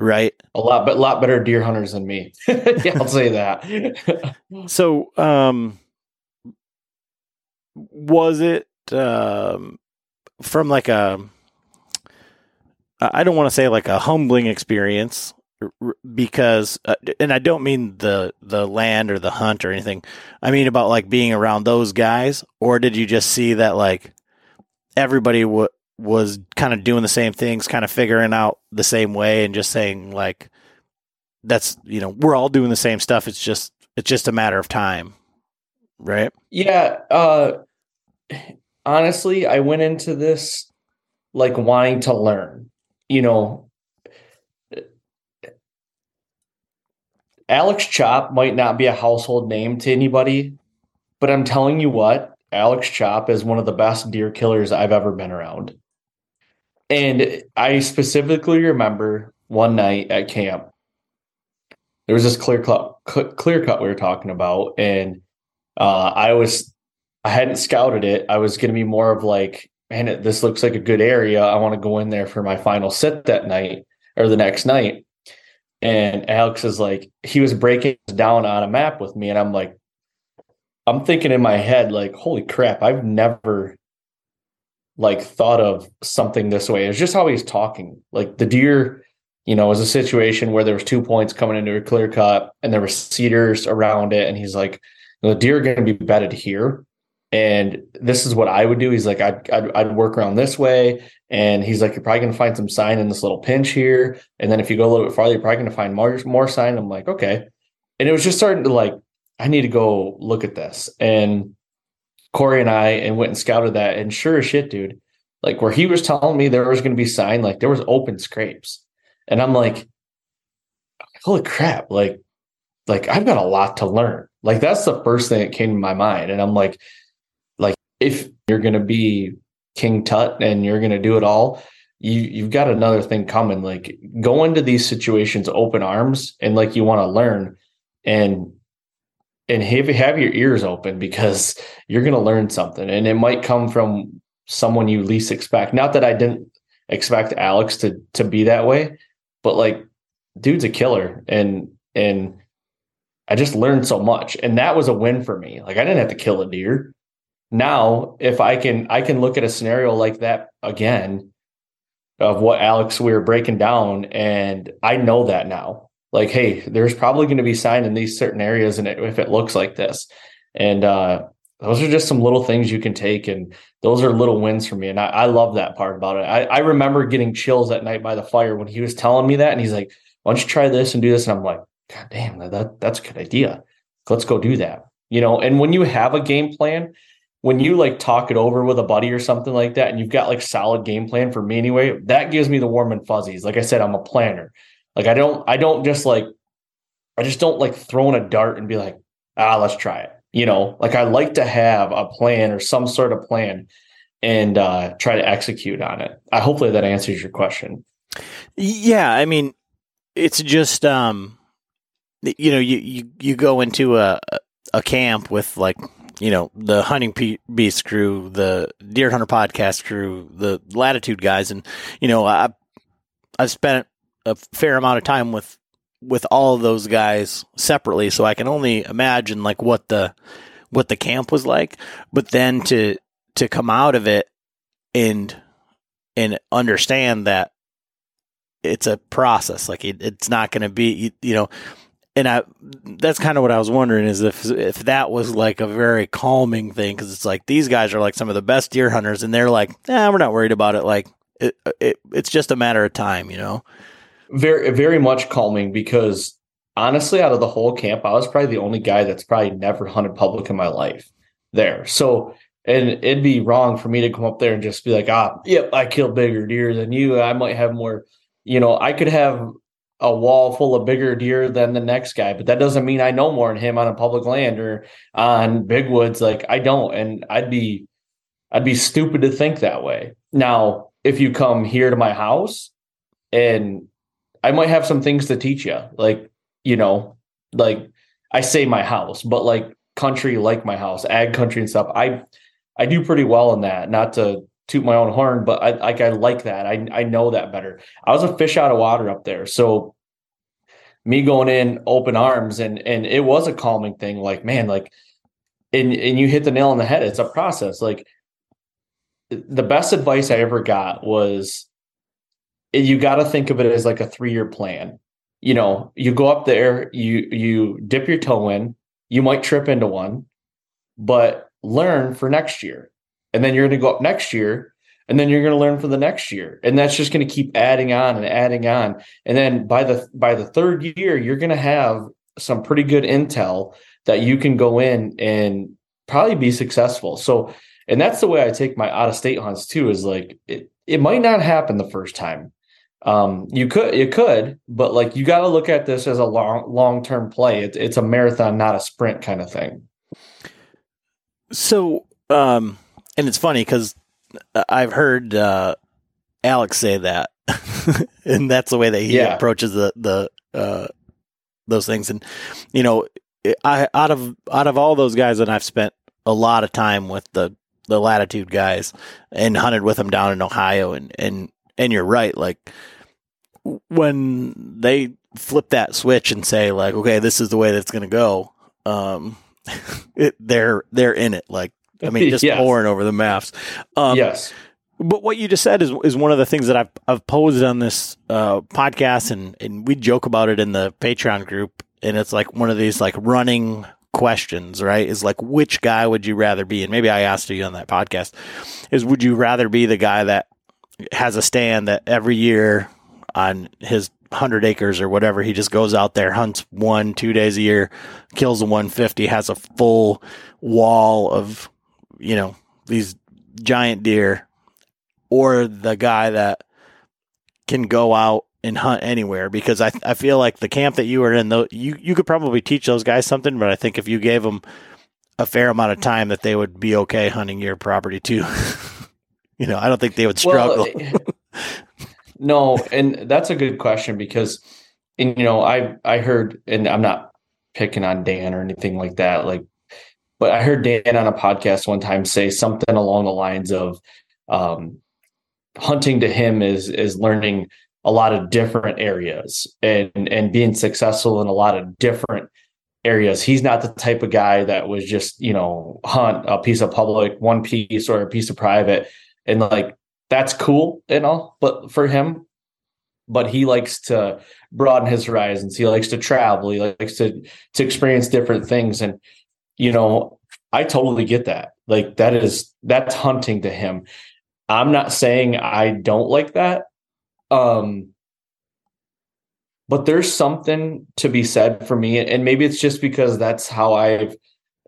right? A lot, but a lot better deer hunters than me. yeah, I'll say that. so, um, was it um, from like a, I don't want to say like a humbling experience, because uh, and I don't mean the the land or the hunt or anything. I mean about like being around those guys or did you just see that like everybody w- was kind of doing the same things, kind of figuring out the same way and just saying like that's, you know, we're all doing the same stuff. It's just it's just a matter of time. Right? Yeah, uh honestly, I went into this like wanting to learn. You know, Alex Chop might not be a household name to anybody, but I'm telling you what, Alex Chop is one of the best deer killers I've ever been around. And I specifically remember one night at camp, there was this clear cut, clear cut we were talking about, and uh, I was, I hadn't scouted it. I was going to be more of like, man, this looks like a good area. I want to go in there for my final sit that night or the next night. And Alex is like, he was breaking down on a map with me. And I'm like, I'm thinking in my head, like, holy crap, I've never like thought of something this way. It's just how he's talking. Like the deer, you know, was a situation where there was two points coming into a clear cut and there were cedars around it. And he's like, the deer are going to be bedded here. And this is what I would do. He's like, I'd, I'd, I'd work around this way. And he's like, you're probably going to find some sign in this little pinch here. And then if you go a little bit farther, you're probably going to find more, more sign. I'm like, okay. And it was just starting to like, I need to go look at this. And Corey and I and went and scouted that. And sure as shit, dude, like where he was telling me there was going to be sign, like there was open scrapes. And I'm like, holy crap, like, like I've got a lot to learn. Like that's the first thing that came to my mind. And I'm like, like if you're going to be King Tut and you're going to do it all, you you've got another thing coming. Like go into these situations open arms and like you want to learn and and have have your ears open because you're going to learn something. And it might come from someone you least expect. Not that I didn't expect Alex to to be that way, but like dude's a killer. And and I just learned so much. And that was a win for me. Like I didn't have to kill a deer. Now if i can i can look at a scenario like that again of what alex we were breaking down and i know that now like hey there's probably going to be sign in these certain areas and if it looks like this. And uh those are just some little things you can take and those are little wins for me. And i, I love that part about it. I, I remember getting chills at night by the fire when he was telling me that and he's like why don't you try this and do this? And i'm like god damn that that's a good idea. Let's go do that. You know and when you have a game plan when you like talk it over with a buddy or something like that and you've got like solid game plan for me anyway that gives me the warm and fuzzies. Like i said i'm a planner like i don't i don't just like i just don't like throw in a dart and be like ah let's try it you know like i like to have a plan or some sort of plan and uh try to execute on it i hopefully that answers your question yeah i mean it's just um you know you you, you go into a a camp with like you know, the hunting beast crew, the deer hunter podcast crew, the latitude guys. And, you know, I, I've spent a fair amount of time with, with all of those guys separately. So I can only imagine like what the, what the camp was like, but then to, to come out of it and, and understand that it's a process. Like it, it's not going to be, you, you know, and I that's kind of what I was wondering is if if that was like a very calming thing because it's like these guys are like some of the best deer hunters and they're like, nah, we're not worried about it. Like it, it it's just a matter of time, you know. Very very much calming because honestly, out of the whole camp, I was probably the only guy that's probably never hunted public in my life there. So and it'd be wrong for me to come up there and just be like, ah, yep, I killed bigger deer than you. I might have more, you know, I could have a wall full of bigger deer than the next guy, but that doesn't mean I know more than him on a public land or on big woods. Like I don't, and I'd be, I'd be stupid to think that way. Now, if you come here to my house, and I might have some things to teach you, like you know, like I say my house, but like country like my house, ag country and stuff. I I do pretty well in that. Not to toot my own horn, but I like I like that. I I know that better. I was a fish out of water up there, so me going in open arms and and it was a calming thing. Like man, like and and you hit the nail on the head. It's a process. Like the best advice I ever got was you got to think of it as like a three year plan. you know, you go up there, you you dip your toe in, you might trip into one, but learn for next year. And then you're going to go up next year and then you're going to learn for the next year. And that's just going to keep adding on and adding on. And then by the by the third year, you're going to have some pretty good intel that you can go in and probably be successful. So, and that's the way I take my out of state hunts too is like it, it might not happen the first time. Um, you could, you could, but like you got to look at this as a long, long term play. It's, it's a marathon, not a sprint kind of thing. So, um, and it's funny because I've heard uh, Alex say that, and that's the way that he yeah. approaches the the uh, those things. And you know, I out of out of all those guys, that I've spent a lot of time with the the latitude guys and hunted with them down in Ohio, and and and you're right, like when they flip that switch and say like, okay, this is the way that's going to go. Um, it, they're they're in it. Like I mean, just yes. pouring over the maps. Um, yes. But what you just said is is one of the things that I've I've posed on this uh, podcast, and and we joke about it in the Patreon group, and it's like one of these like running questions, right? Is like which guy would you rather be? And maybe I asked you on that podcast, is would you rather be the guy that has a stand that every year on his 100 acres or whatever. He just goes out there, hunts one, two days a year, kills a 150, has a full wall of, you know, these giant deer, or the guy that can go out and hunt anywhere because I, I feel like the camp that you were in though you, you could probably teach those guys something but I think if you gave them a fair amount of time that they would be okay hunting your property too you know I don't think they would struggle well, No, and that's a good question because, and, you know, I I heard, and I'm not picking on Dan or anything like that, like, but I heard Dan on a podcast one time say something along the lines of, um, hunting to him is is learning a lot of different areas and and being successful in a lot of different areas. He's not the type of guy that was just, you know, hunt a piece of public, one piece or a piece of private and like that's cool and all, but for him, but he likes to broaden his horizons. He likes to travel. He likes to to experience different things. And you know, I totally get that. Like that is that's hunting to him. I'm not saying I don't like that. Um but there's something to be said for me and maybe it's just because that's how I've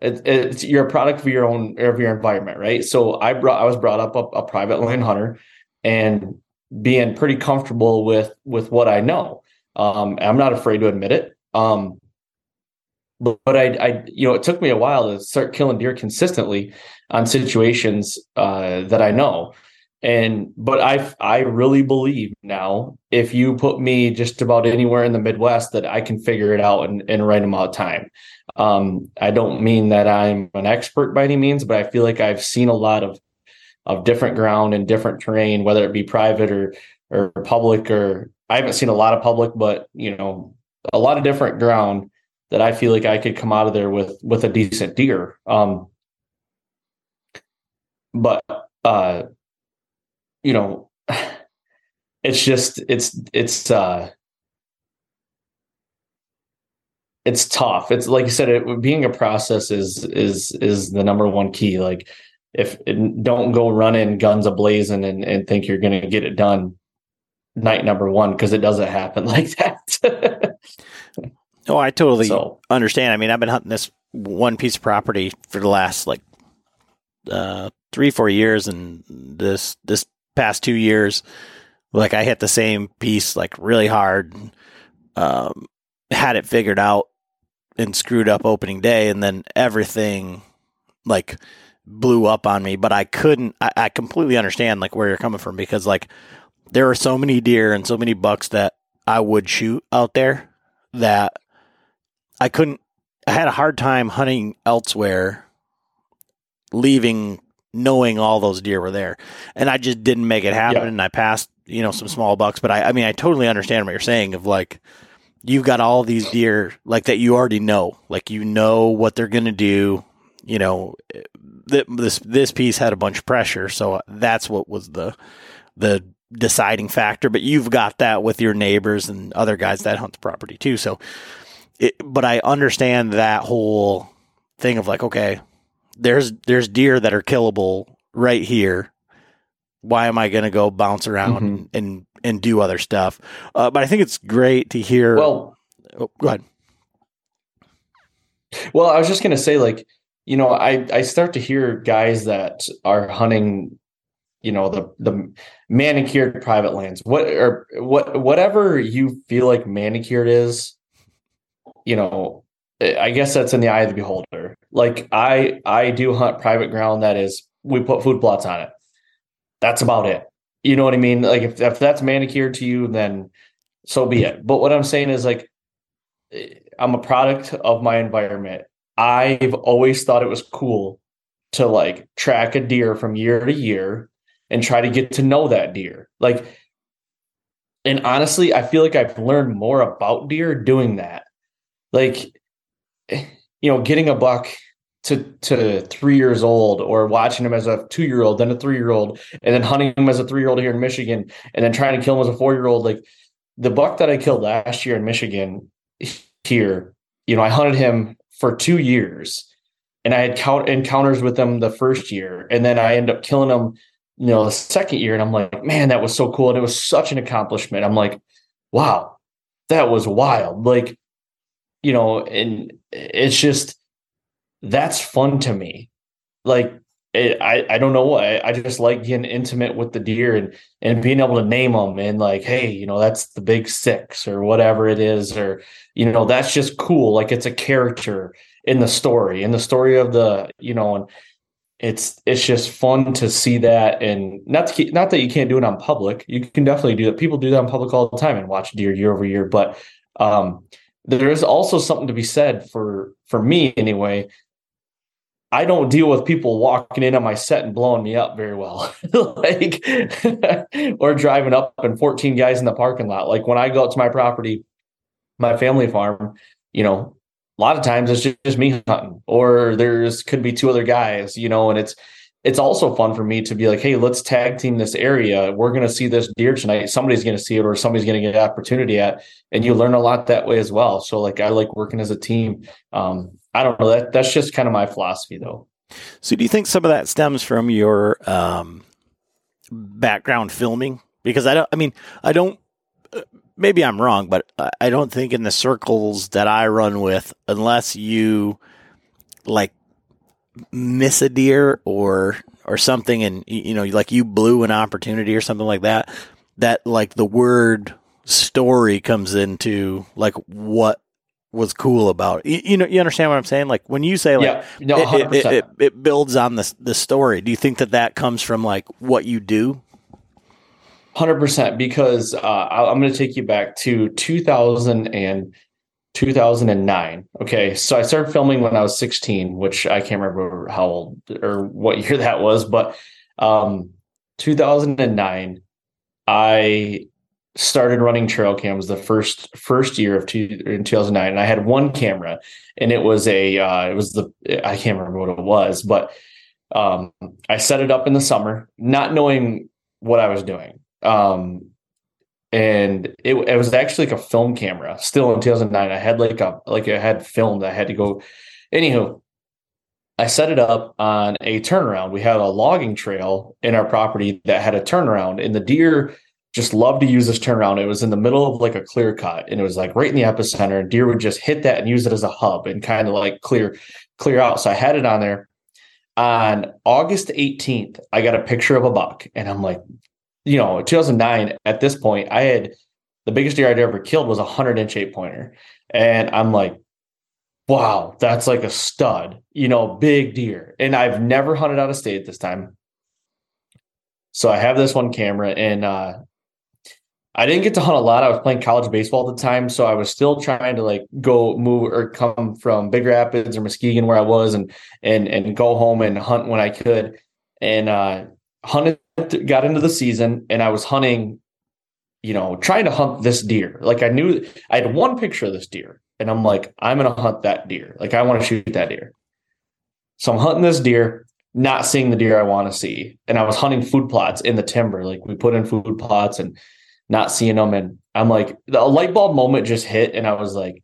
it, it's you're a product of your own of your environment, right? So I brought I was brought up a, a private land hunter and being pretty comfortable with with what I know. Um, I'm not afraid to admit it. Um, but, but I, I, you know, it took me a while to start killing deer consistently on situations uh, that I know. And but I I really believe now if you put me just about anywhere in the Midwest that I can figure it out in, in a right amount of time. Um, I don't mean that I'm an expert by any means, but I feel like I've seen a lot of of different ground and different terrain, whether it be private or or public or I haven't seen a lot of public, but you know, a lot of different ground that I feel like I could come out of there with with a decent deer. Um, but uh, you know, it's just it's it's uh it's tough. It's like you said, it being a process is is is the number one key. Like if don't go running guns ablazing and, and think you're going to get it done night number one because it doesn't happen like that. oh, I totally so. understand. I mean, I've been hunting this one piece of property for the last like uh, three, four years, and this this past two years, like I hit the same piece like really hard. Um, had it figured out and screwed up opening day, and then everything like blew up on me. But I couldn't. I, I completely understand like where you're coming from because like there are so many deer and so many bucks that I would shoot out there that I couldn't. I had a hard time hunting elsewhere, leaving knowing all those deer were there, and I just didn't make it happen. Yeah. And I passed, you know, some small bucks, but I, I mean, I totally understand what you're saying. Of like, you've got all these deer like that you already know, like you know what they're gonna do. You know, eh, th- this this piece had a bunch of pressure, so that's what was the the deciding factor, but you've got that with your neighbors and other guys that hunt the property too. So, it, but I understand that whole thing of like, okay, there's there's deer that are killable right here. Why am I going to go bounce around mm-hmm. and and do other stuff? Uh, but I think it's great to hear. Well, oh, go ahead. Well, I was just going to say, like, you know, I I start to hear guys that are hunting, you know, the the manicured private lands. What or what whatever you feel like manicured is, you know, I guess that's in the eye of the beholder. Like I I do hunt private ground that is we put food plots on it. That's about it. You know what I mean? Like if if that's manicured to you, then so be it. But what I'm saying is like eh, I'm a product of my environment. I've always thought it was cool to like track a deer from year to year and try to get to know that deer. Like, and honestly, I feel like I've learned more about deer doing that. Like, you know, getting a buck to to three years old or watching him as a two year old, then a three year old, and then hunting him as a three year old here in Michigan, and then trying to kill him as a four year old. Like the buck that I killed last year in Michigan here, you know, I hunted him for two years and I had count encounters with him the first year. And then I end up killing him, you know, the second year. And I'm like, man, that was so cool. And it was such an accomplishment. I'm like, wow, that was wild. Like, you know, and it's just, that's fun to me. Like, it, I, I don't know what I, just like getting intimate with the deer and and being able to name them and like hey you know that's the big six or whatever it is or you know that's just cool. Like it's a character in the story in the story of the you know and it's it's just fun to see that and not to not that you can't do it on public. You can definitely do that. People do that on public all the time and watch deer year over year but um there is also something to be said for for me anyway I don't deal with people walking in on my set and blowing me up very well. like or driving up and 14 guys in the parking lot. Like when I go out to my property, my family farm, you know, a lot of times it's just, just me hunting or there's could be two other guys, you know, and it's it's also fun for me to be like, hey, let's tag team this area. We're going to see this deer tonight. Somebody's going to see it, or somebody's going to get an opportunity at, and you learn a lot that way as well. So, like, I like working as a team. Um, I don't know. That that's just kind of my philosophy, though. So, do you think some of that stems from your um, background filming? Because I don't. I mean, I don't. Maybe I'm wrong, but I don't think in the circles that I run with, unless you like miss a deer or or something, and you know, like you blew an opportunity or something like that, that like the word story comes into like what was cool about it. You, you, know, you understand what I'm saying? Like when you say like yeah, no, it, it, it, it, builds on the the story. Do you think that that comes from like what you do? Hundred percent. Because uh, I'm going to take you back to 2000 and 2009. Okay, so I started filming when I was 16, which I can't remember how old or what year that was, but um, 2009. I started running trail cams the first first year of two, in 2009 and i had one camera and it was a uh, it was the i can't remember what it was but um, i set it up in the summer not knowing what i was doing um, and it, it was actually like a film camera still in 2009 i had like a like i had filmed i had to go anywho I set it up on a turnaround. We had a logging trail in our property that had a turnaround, and the deer just loved to use this turnaround. It was in the middle of like a clear cut and it was like right in the epicenter. And deer would just hit that and use it as a hub and kind of like clear, clear out. So I had it on there. On August 18th, I got a picture of a buck. And I'm like, you know, 2009, at this point, I had the biggest deer I'd ever killed was a 100 inch eight pointer. And I'm like, wow, that's like a stud, you know, big deer. And I've never hunted out of state at this time. So I have this one camera and uh I didn't get to hunt a lot. I was playing college baseball at the time, so I was still trying to like go move or come from Big Rapids or Muskegon where I was and and and go home and hunt when I could. And uh hunted got into the season and I was hunting, you know, trying to hunt this deer. Like I knew I had one picture of this deer and I'm like, I'm gonna hunt that deer. Like I want to shoot that deer. So I'm hunting this deer not seeing the deer I want to see. And I was hunting food plots in the timber. Like we put in food plots and not seeing them. And I'm like, the light bulb moment just hit. And I was like,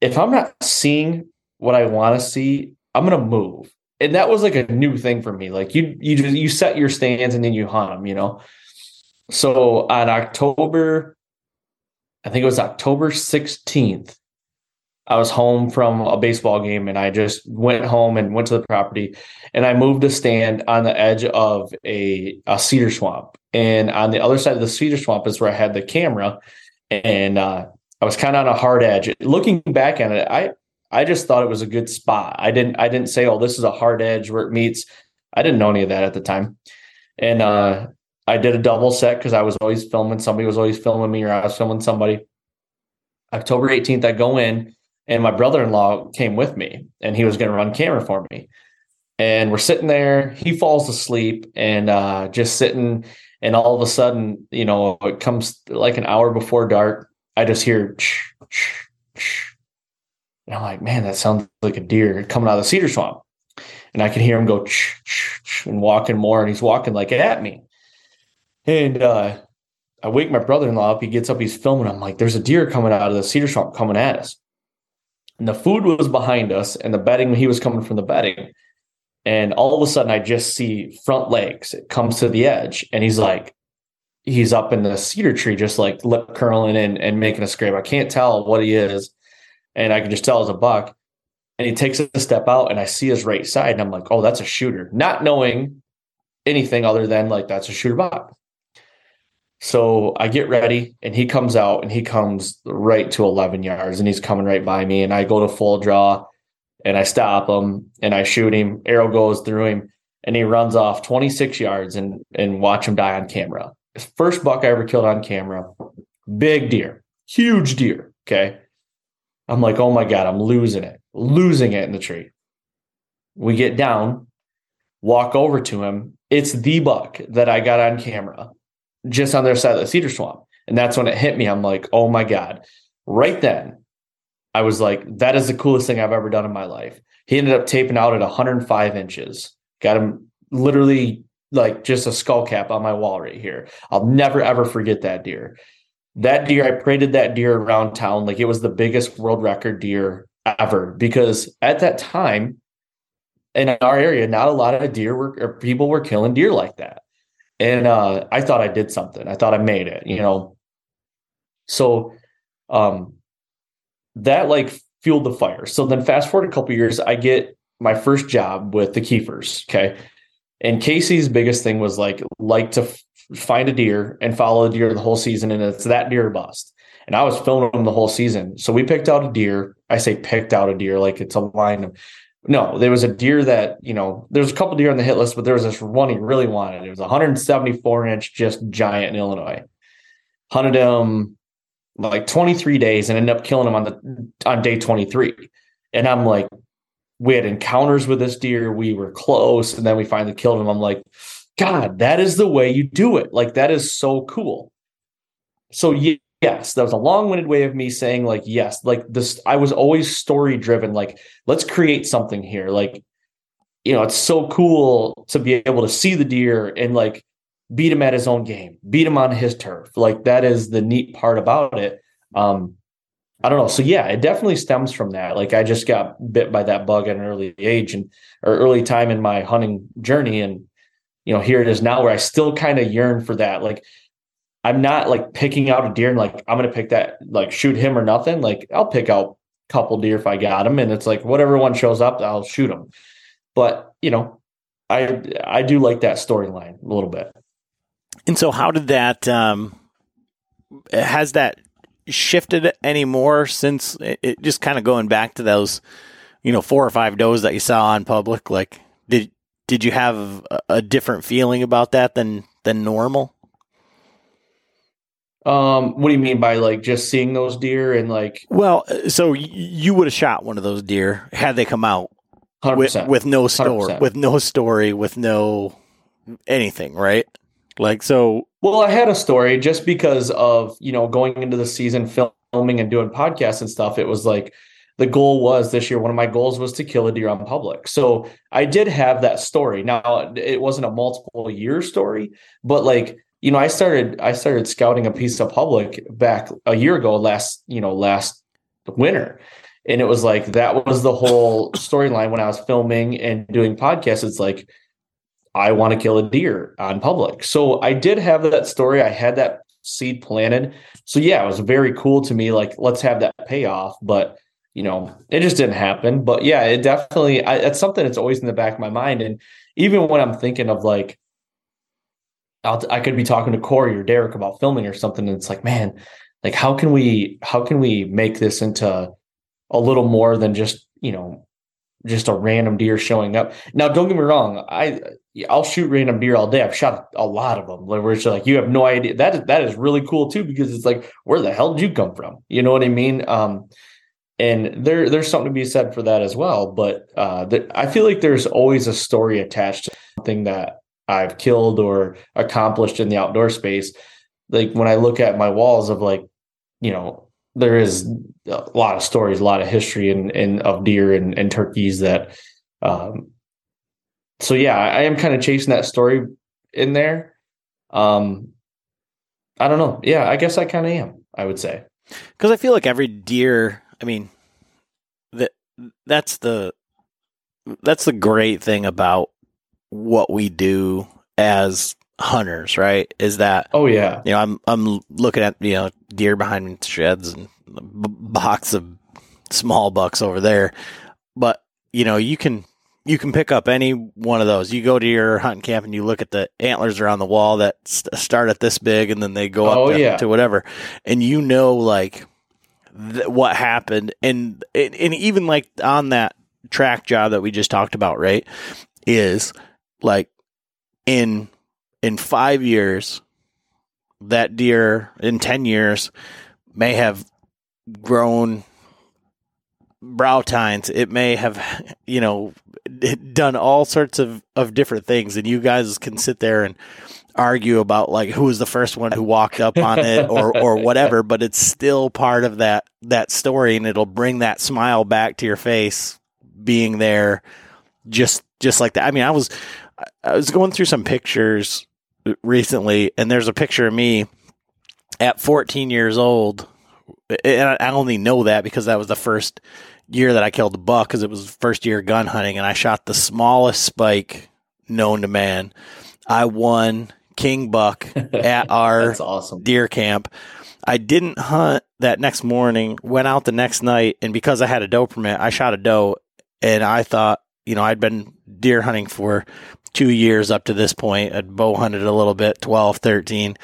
if I'm not seeing what I want to see, I'm going to move. And that was like a new thing for me. Like you, you just, you set your stands and then you hunt them, you know? So on October, I think it was October 16th, I was home from a baseball game and I just went home and went to the property and I moved a stand on the edge of a, a cedar swamp. And on the other side of the cedar swamp is where I had the camera. And uh, I was kind of on a hard edge. Looking back at it, I I just thought it was a good spot. I didn't I didn't say, oh, this is a hard edge where it meets. I didn't know any of that at the time. And uh, I did a double set because I was always filming. Somebody was always filming me or I was filming somebody. October 18th, I go in and my brother-in-law came with me and he was going to run camera for me and we're sitting there he falls asleep and uh, just sitting and all of a sudden you know it comes like an hour before dark i just hear and i'm like man that sounds like a deer coming out of the cedar swamp. And i can hear him go ch, ch, ch, and walking more and he's walking like at me. And uh, i wake my brother-in-law up. He gets up. He's filming. I'm like there's a deer coming out of the cedar swamp coming at us. And the food was behind us and the bedding he was coming from the bedding. And all of a sudden i just see front legs. It comes to the edge and he's like he's up in the cedar tree just like lip curling and, and making a scrape. I can't tell what he is and i can just tell it's a buck and he takes a step out and i see his right side and i'm like oh that's a shooter not knowing anything other than like that's a shooter buck so I get ready and he comes out and he comes right to 11 yards and he's coming right by me. And I go to full draw and I stop him and I shoot him. Arrow goes through him and he runs off 26 yards and, and watch him die on camera. First buck I ever killed on camera. Big deer, huge deer. Okay. I'm like, oh my God, I'm losing it, losing it in the tree. We get down, walk over to him. It's the buck that I got on camera just on their side of the cedar swamp. And that's when it hit me. I'm like, oh my God. Right then, I was like, that is the coolest thing I've ever done in my life. He ended up taping out at 105 inches. Got him literally like just a skull cap on my wall right here. I'll never ever forget that deer. That deer, I paraded that deer around town like it was the biggest world record deer ever because at that time in our area, not a lot of deer were or people were killing deer like that and uh, I thought I did something. I thought I made it, you know. So um, that like fueled the fire. So then fast forward a couple years, I get my first job with the Kiefers. Okay. And Casey's biggest thing was like like to find a deer and follow a deer the whole season, and it's that deer bust. And I was filming them the whole season. So we picked out a deer. I say picked out a deer like it's a line of no, there was a deer that, you know, there's a couple deer on the hit list, but there was this one he really wanted. It was 174 inch, just giant in Illinois. Hunted him like 23 days and ended up killing him on the on day 23. And I'm like, we had encounters with this deer. We were close, and then we finally killed him. I'm like, God, that is the way you do it. Like that is so cool. So yes, that was a long-winded way of me saying like yes, like this I was always story driven like let's create something here. Like you know, it's so cool to be able to see the deer and like beat him at his own game, beat him on his turf. Like that is the neat part about it. Um I don't know. So yeah, it definitely stems from that. Like I just got bit by that bug at an early age and or early time in my hunting journey and you know, here it is now where I still kind of yearn for that. Like I'm not like picking out a deer and like I'm gonna pick that like shoot him or nothing. Like I'll pick out a couple deer if I got them, and it's like whatever one shows up, I'll shoot them. But you know, I I do like that storyline a little bit. And so, how did that? Um, has that shifted anymore since it, it just kind of going back to those, you know, four or five does that you saw on public? Like, did you have a, a different feeling about that than than normal? Um, what do you mean by like just seeing those deer and like? Well, so you would have shot one of those deer had they come out with, with no story, 100%. with no story, with no anything, right? Like so. Well, I had a story just because of you know going into the season filming and doing podcasts and stuff. It was like the goal was this year, one of my goals was to kill a deer on public. So I did have that story. Now it wasn't a multiple year story, but like, you know, I started I started scouting a piece of public back a year ago, last, you know, last winter. And it was like that was the whole storyline when I was filming and doing podcasts. It's like I want to kill a deer on public. So I did have that story. I had that seed planted. So yeah, it was very cool to me. Like, let's have that payoff. But you know, it just didn't happen. But yeah, it definitely. I, it's something that's always in the back of my mind. And even when I'm thinking of like, I'll, I could be talking to Corey or Derek about filming or something, and it's like, man, like how can we how can we make this into a little more than just you know just a random deer showing up. Now, don't get me wrong, I I'll shoot random deer all day. I've shot a lot of them. Where it's like you have no idea. that, that is really cool too because it's like where the hell did you come from? You know what I mean? Um, and there there's something to be said for that as well. But uh, the, I feel like there's always a story attached to something that I've killed or accomplished in the outdoor space. Like when I look at my walls of like, you know, there is a lot of stories, a lot of history and of deer and, and turkeys that um, so yeah, I am kind of chasing that story in there. Um, I don't know. Yeah, I guess I kind of am. I would say because I feel like every deer. I mean, that's the that's the great thing about what we do as hunters, right? Is that oh yeah, you know, I'm I'm looking at you know deer behind me sheds and a box of small bucks over there, but you know you can you can pick up any one of those. You go to your hunting camp and you look at the antlers around the wall that st- start at this big and then they go up oh, to, yeah. to, whatever, and you know like th- what happened, and and even like on that track job that we just talked about, right? Is like in in five years, that deer in ten years may have grown brow tines. It may have, you know, done all sorts of, of different things. And you guys can sit there and argue about like who was the first one who walked up on it or, or whatever, but it's still part of that, that story. And it'll bring that smile back to your face being there just, just like that. I mean, I was, I was going through some pictures recently and there's a picture of me at 14 years old and I only know that because that was the first year that I killed a buck because it was first year gun hunting and I shot the smallest spike known to man. I won king buck at our awesome. deer camp. I didn't hunt that next morning, went out the next night, and because I had a doe permit, I shot a doe and I thought, you know, I'd been deer hunting for two years up to this point. I'd bow hunted a little bit, 12, 13,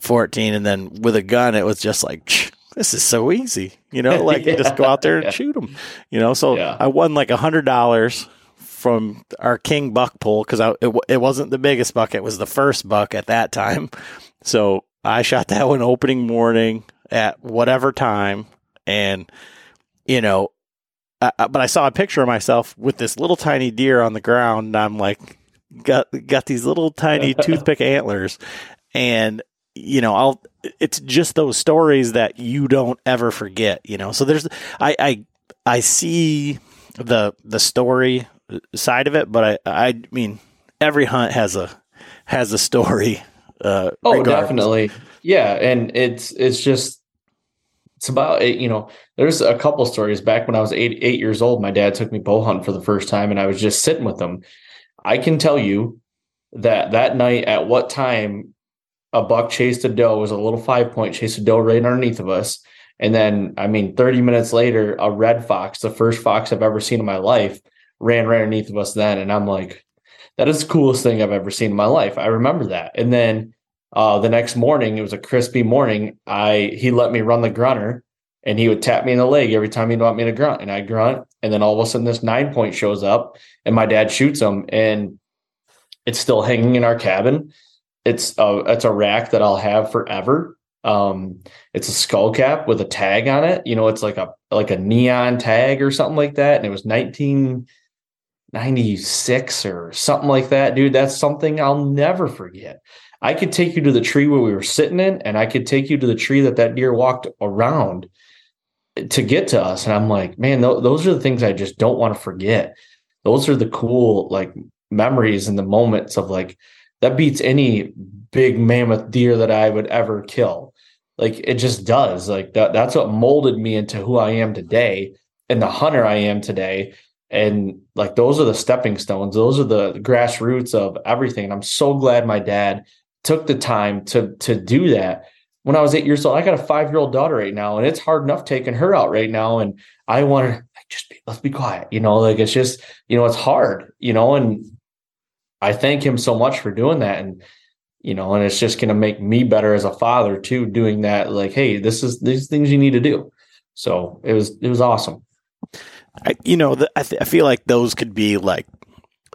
14, and then with a gun, it was just like, this is so easy, you know, like yeah. just go out there and yeah. shoot them, you know. So yeah. I won like a hundred dollars from our king buck pool because it, it wasn't the biggest buck; it was the first buck at that time. So I shot that one opening morning at whatever time, and you know, I, but I saw a picture of myself with this little tiny deer on the ground, and I'm like, got got these little tiny toothpick antlers, and you know, I'll, it's just those stories that you don't ever forget, you know? So there's, I, I, I see the, the story side of it, but I, I mean, every hunt has a, has a story. Uh, oh, regardless. definitely. Yeah. And it's, it's just, it's about you know there's a couple stories back when i was eight eight years old my dad took me bow hunting for the first time and i was just sitting with him i can tell you that that night at what time a buck chased a doe. Was a little five point, chased a doe right underneath of us. And then, I mean, 30 minutes later, a red fox, the first fox I've ever seen in my life, ran right underneath of us then. And I'm like, that is the coolest thing I've ever seen in my life. I remember that. And then uh, the next morning, it was a crispy morning. I he let me run the grunter and he would tap me in the leg every time he'd want me to grunt. And I grunt. And then all of a sudden this nine point shows up and my dad shoots him and it's still hanging in our cabin it's a it's a rack that I'll have forever. Um, it's a skull cap with a tag on it. You know, it's like a like a neon tag or something like that. And it was 1996 or something like that, dude. That's something I'll never forget. I could take you to the tree where we were sitting in, and I could take you to the tree that that deer walked around. to get to us. And I'm like, man, th- those are the things I just don't want to forget. Those are the cool like memories and the moments of like that beats any big mammoth deer that I would ever kill. Like it just does. Like that that's what molded me into who I am today and the hunter I am today. And like those are the stepping stones. Those are the grassroots of everything. And I'm so glad my dad took the time to to do that when I was eight years old, I got a five year old daughter right now, and it's hard enough taking her out right now. And I want to like, just be, let's be quiet, you know, like it's just, you know, it's hard, you know, and I thank him so much for doing that. And, you know, and it's just going to make me better as a father too, doing that. Like, hey, this is these things you need to do. So it was, it was awesome. I, you know, the, I, th- I feel like those could be like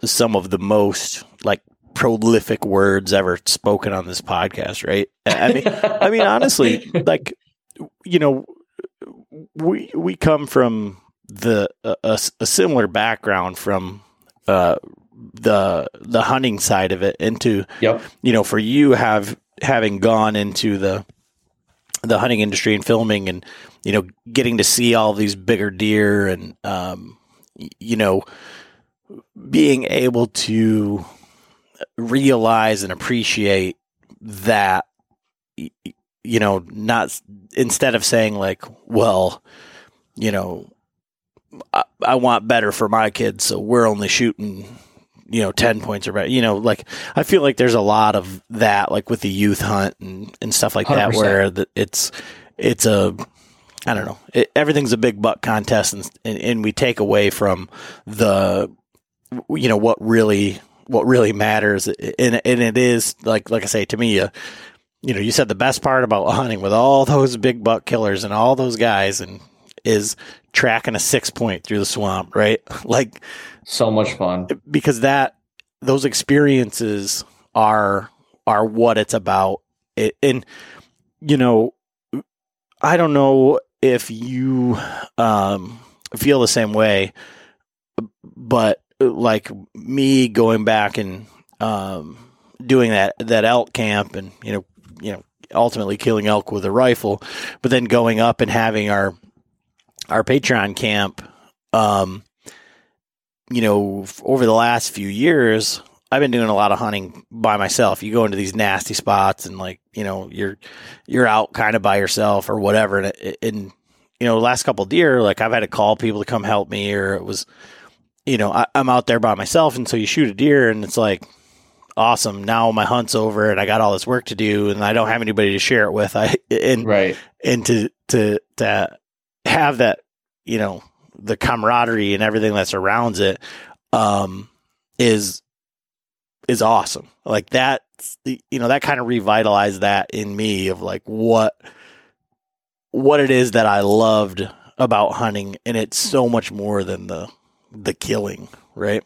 some of the most like prolific words ever spoken on this podcast, right? I mean, I mean, honestly, like, you know, we we come from the a, a similar background from uh, the the hunting side of it into yep. you know for you have having gone into the the hunting industry and filming and you know getting to see all these bigger deer and um, you know being able to realize and appreciate that you know not instead of saying like well you know I, I, want better for my kids so we're only shooting you know 10 points or better you know like i feel like there's a lot of that like with the youth hunt and, and stuff like 100%. that where the, it's it's a i don't know it, everything's a big buck contest and, and and we take away from the you know what really what really matters. And, and it is like, like I say, to me, uh, you know, you said the best part about hunting with all those big buck killers and all those guys and is tracking a six point through the swamp, right? Like so much fun because that, those experiences are, are what it's about. It, and, you know, I don't know if you, um, feel the same way, but like me going back and um, doing that that elk camp and you know you know ultimately killing elk with a rifle, but then going up and having our our Patreon camp. Um, you know, over the last few years, I've been doing a lot of hunting by myself. You go into these nasty spots and like, you know, you're you're out kind of by yourself or whatever. And, and you know, last couple deer, like I've had to call people to come help me, or it was you know, I, am out there by myself, and so you shoot a deer, and it's like, awesome. Now my hunt's over, and I got all this work to do, and I don't have anybody to share it with. I and right, and to to to have that, you know, the camaraderie and everything that surrounds it, um, is is awesome. Like that, you know, that kind of revitalized that in me of like what what it is that I loved about hunting, and it's so much more than the the killing, right?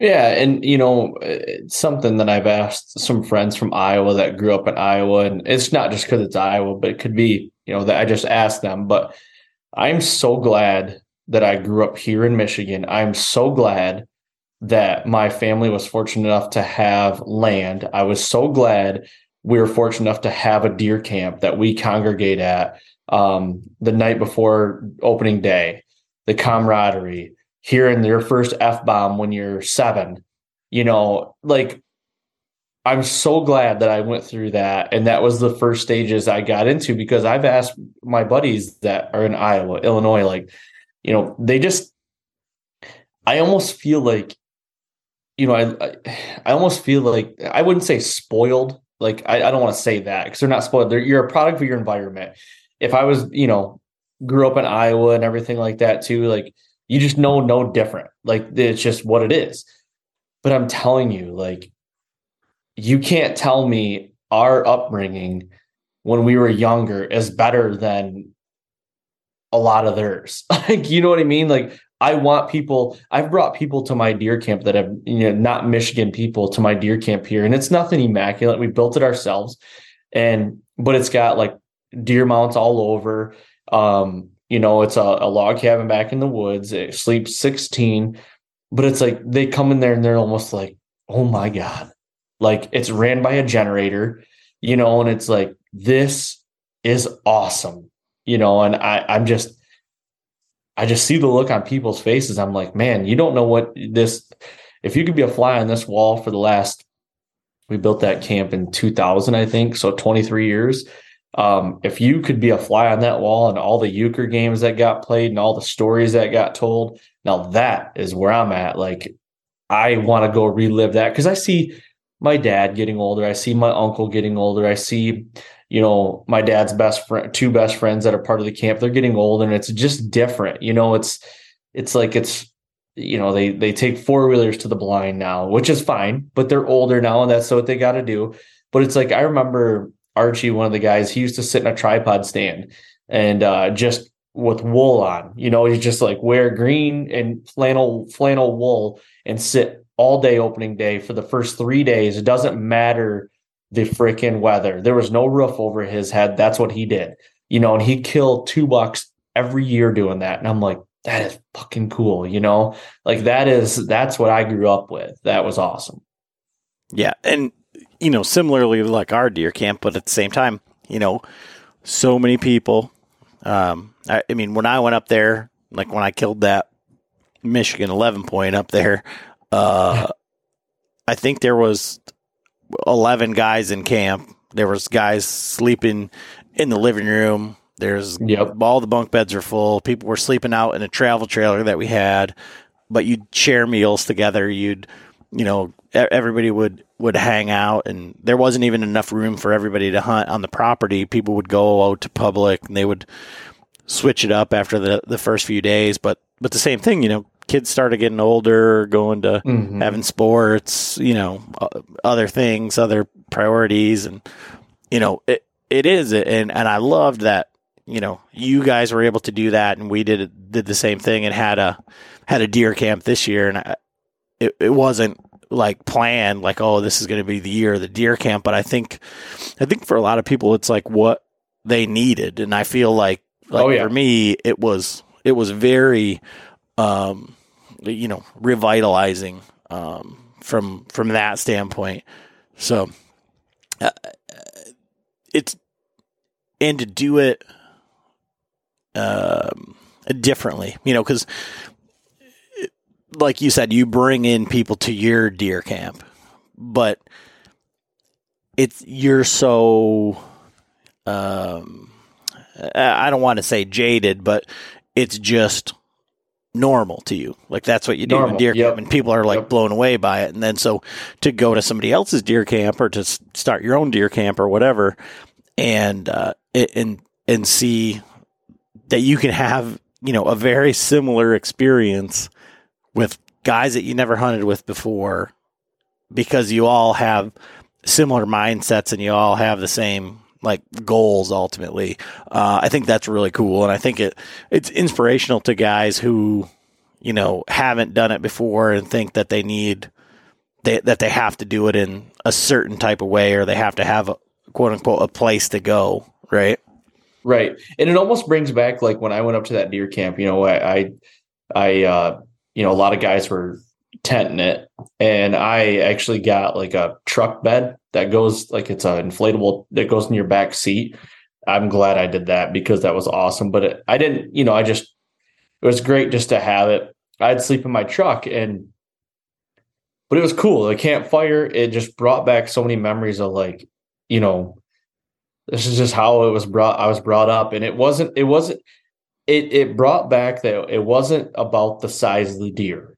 Yeah, and you know, it's something that I've asked some friends from Iowa that grew up in Iowa, and it's not just because it's Iowa, but it could be, you know, that I just asked them. But I'm so glad that I grew up here in Michigan. I'm so glad that my family was fortunate enough to have land. I was so glad we were fortunate enough to have a deer camp that we congregate at um, the night before opening day, the camaraderie, hearing your first F bomb when you're seven, you know, like I'm so glad that I went through that. And that was the first stages I got into because I've asked my buddies that are in Iowa, Illinois, like, you know, they just, I almost feel like, you know, I, I almost feel like I wouldn't say spoiled. Like, I, I don't want to say that because they're not spoiled. They're, you're a product of your environment. If I was, you know, grew up in Iowa and everything like that too, like, you just know no different. Like it's just what it is. But I'm telling you, like, you can't tell me our upbringing when we were younger is better than a lot of theirs. like, you know what I mean? Like, I want people, I've brought people to my deer camp that have, you know, not Michigan people to my deer camp here. And it's nothing immaculate. We built it ourselves. And, but it's got like deer mounts all over. Um, you know, it's a, a log cabin back in the woods. It sleeps 16, but it's like they come in there and they're almost like, oh my God. Like it's ran by a generator, you know, and it's like, this is awesome, you know, and I, I'm just, I just see the look on people's faces. I'm like, man, you don't know what this. If you could be a fly on this wall for the last, we built that camp in 2000, I think, so 23 years. Um, if you could be a fly on that wall and all the euchre games that got played and all the stories that got told, now that is where I'm at. Like, I want to go relive that because I see my dad getting older. I see my uncle getting older. I see, you know, my dad's best friend, two best friends that are part of the camp. They're getting old and it's just different. You know, it's it's like it's you know they they take four wheelers to the blind now, which is fine, but they're older now, and that's what they got to do. But it's like I remember Archie, one of the guys, he used to sit in a tripod stand and uh, just with wool on. You know, he just like wear green and flannel flannel wool and sit all day opening day for the first three days. It doesn't matter the freaking weather. There was no roof over his head. That's what he did. You know, and he killed two bucks every year doing that. And I'm like, that is fucking cool, you know? Like that is that's what I grew up with. That was awesome. Yeah. And you know, similarly like our deer camp, but at the same time, you know, so many people. Um, I, I mean, when I went up there, like when I killed that Michigan 11 point up there, uh, I think there was 11 guys in camp. There was guys sleeping in the living room. There's Yep. all the bunk beds are full. People were sleeping out in a travel trailer that we had, but you'd share meals together. You'd, you know, everybody would would hang out, and there wasn't even enough room for everybody to hunt on the property. People would go out to public, and they would switch it up after the the first few days. But but the same thing, you know, kids started getting older, going to Mhm. having sports, you know, other things, other priorities, and you know, it it is, and and I loved that. You know, you guys were able to do that, and we did did the same thing, and had a had a deer camp this year, and I, it it wasn't like planned, like oh, this is going to be the year of the deer camp, but I think I think for a lot of people, it's like what they needed, and I feel like like Oh, yeah. for me, it was it was very um, you know, revitalizing um, from from that standpoint. So uh, it's and to do it um, differently, you know, because like you said, you bring in people to your deer camp, but it's you're so um, I don't want to say jaded, but it's just normal to you. Like that's what you do in deer yep. camp, and people are like Yep. blown away by it. And then so to go to somebody else's deer camp or to start your own deer camp or whatever, and uh, and and see that you can have you know a very similar experience with guys that you never hunted with before because you all have similar mindsets and you all have the same like goals ultimately. Uh, i think that's really cool and i think it it's inspirational to guys who you know haven't done it before and think that they need they, that they have to do it in a certain type of way or they have to have a quote unquote a place to go right? Right. And it almost brings back like when I went up to that deer camp, you know, I, I, I uh, you know, a lot of guys were tenting it and I actually got like a truck bed that goes like it's an inflatable that goes in your back seat. I'm glad I did that because that was awesome. But it, I didn't, you know, I just, it was great just to have it. I'd sleep in my truck and, but it was cool. The campfire, it just brought back so many memories of like, you know, this is just how it was brought i was brought up and it wasn't it wasn't it it brought back that it wasn't about the size of the deer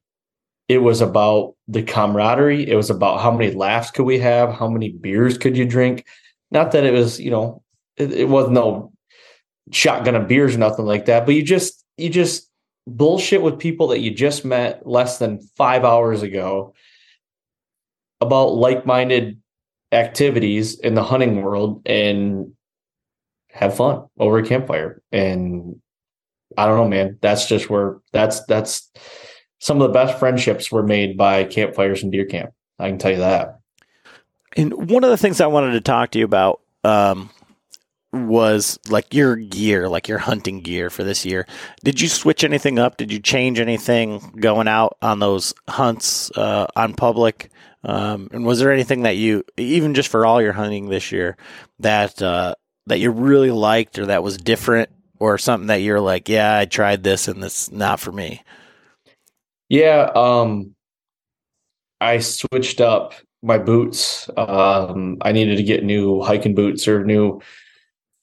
it was about the camaraderie it was about how many laughs could we have how many beers could you drink not that it was you know it, it was no shotgun of beers or nothing like that but you just you just bullshit with people that you just met less than five hours ago about like-minded activities in the hunting world and have fun over a campfire. And I don't know, man. That's just where that's that's some of the best friendships were made by campfires and deer camp. I can tell you that. And one of the things I wanted to talk to you about um, was like your gear, like your hunting gear for this year. Did you switch anything up? Did you change anything going out on those hunts uh, on public? Um, and was there anything that you, even just for all your hunting this year, that uh, that you really liked or that was different or something that you're like, yeah, I tried this and this not for me? Yeah, um, I switched up my boots. Um, I needed to get new hiking boots or new.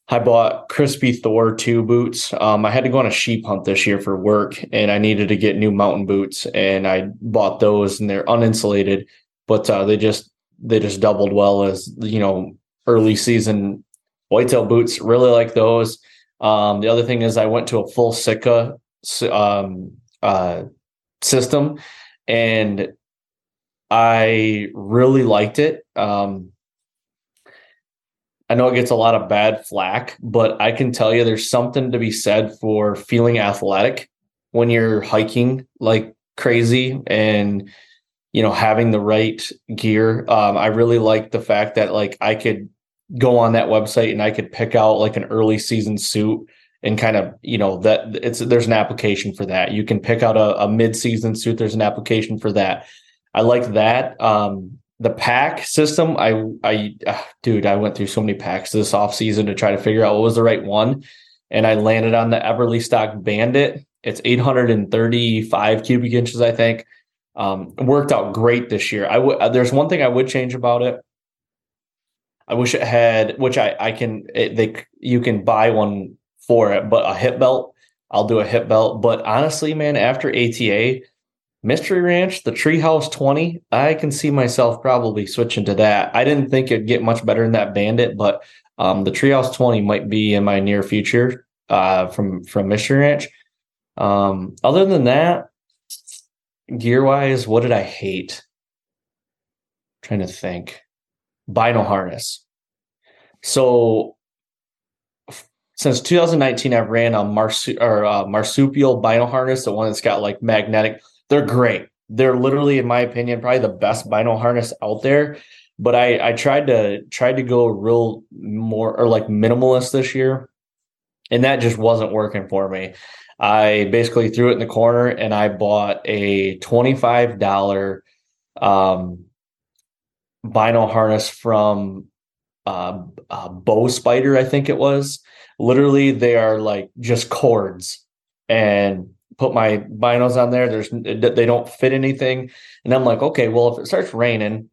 I bought Crispi Thor 2 boots. Um, I had to go on a sheep hunt this year for work and I needed to get new mountain boots and I bought those and they're uninsulated, but uh, they just they just doubled well as you know early season whitetail boots. Really like those. Um, the other thing is I went to a full Sitka um, uh, system and I really liked it. Um, I know it gets a lot of bad flack, but I can tell you there's something to be said for feeling athletic when you're hiking like crazy and you know having the right gear. Um, I really like the fact that like I could go on that website and I could pick out like an early season suit and kind of you know that it's there's an application for that. You can pick out a, a mid season suit. There's an application for that. I like that. Um, the pack system, I, I, uh, dude, I went through so many packs this off season to try to figure out what was the right one, and I landed on the Eberlestock Bandit. It's 835 cubic inches, I think. Um, worked out great this year. I would. Uh, there's one thing I would change about it. I wish it had, which I I can. It, they you can buy one for it, but a hip belt. I'll do a hip belt. But honestly, man, after ATA, Mystery Ranch, the Treehouse 20, I can see myself probably switching to that. I didn't think it'd get much better than that Bandit, but um, the Treehouse 20 might be in my near future uh, from from Mystery Ranch. Um, other than that, gear wise, what did I hate? I'm trying to think. Bino harness. So since 2019, I've ran a marsu- or, marsupial bino harness, the one that's got like magnetic they're great. They're literally, in my opinion, probably the best bino harness out there. But I I tried to tried to go real more or like minimalist this year, and that just wasn't working for me. I basically threw it in the corner and I bought a twenty five dollar um, bino harness from uh, uh, Bow Spider, I think it was. Literally, they are like just cords, and put my binos on there. There's they don't fit anything, and I'm like, okay, well, if it starts raining,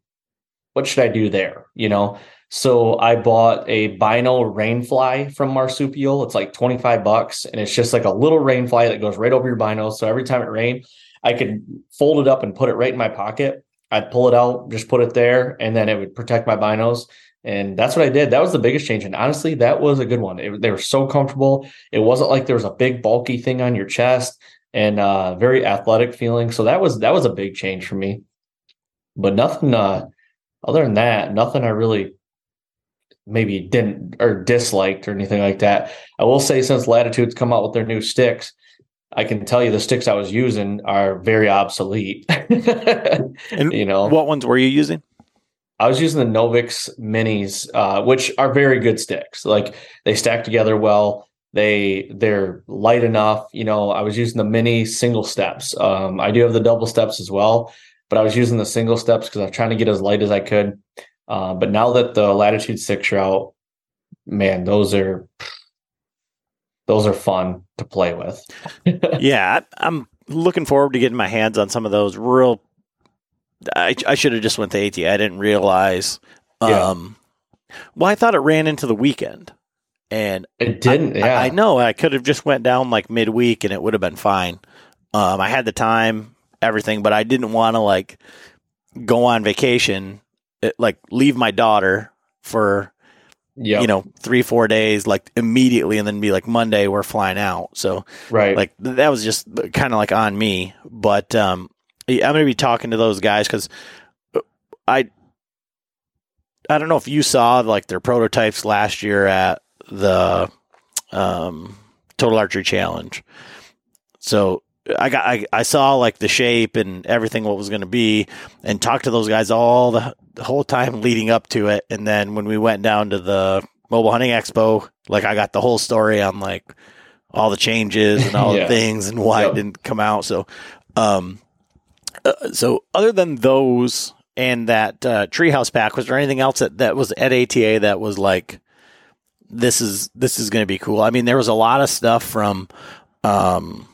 what should I do there? You know. So I bought a bino rainfly from Marsupial. It's like 25 bucks, and it's just like a little rainfly that goes right over your binos. So every time it rained, I could fold it up and put it right in my pocket. I'd pull it out, just put it there, and then it would protect my binos. And that's what I did. That was the biggest change. And honestly, that was a good one. It, they were so comfortable. It wasn't like there was a big bulky thing on your chest and uh, very athletic feeling. So that was that was a big change for me. But nothing uh, other than that, nothing I really maybe didn't or disliked or anything like that. I will say since Latitude's come out with their new sticks, I can tell you the sticks I was using are very obsolete. and you know what ones were you using? I was using the Novix minis, uh, which are very good sticks. Like they stack together well. They they're light enough. You know, I was using the mini single steps. Um, I do have the double steps as well, but I was using the single steps because I was trying to get as light as I could. Uh, but now that the Latitude Six are out, man, those are those are fun to play with. yeah, I'm looking forward to getting my hands on some of those real. I, I should have just went to AT. I didn't realize. Um, yeah. Well, I thought it ran into the weekend and it didn't. I, yeah, I, I know. I could have just went down like midweek, and it would have been fine. Um, I had the time, everything, but I didn't want to like go on vacation, it, eh, like leave my daughter for yep. you know three four days like immediately and then be like monday we're flying out so right like that was just kind of like on me but um i'm gonna be talking to those guys because uh, i i don't know if you saw like their prototypes last year at the um, Total Archery Challenge. So I got I, I saw like the shape and everything what was going to be and talked to those guys all the, the, whole time leading up to it and then when we went down to the mobile hunting expo like I got the whole story on like all the changes and all yeah. the things and why yep. it didn't come out so um uh, so other than those and that uh, treehouse pack was there anything else that, that was at ATA that was like this is this is going to be cool. I mean, there was a lot of stuff from, um,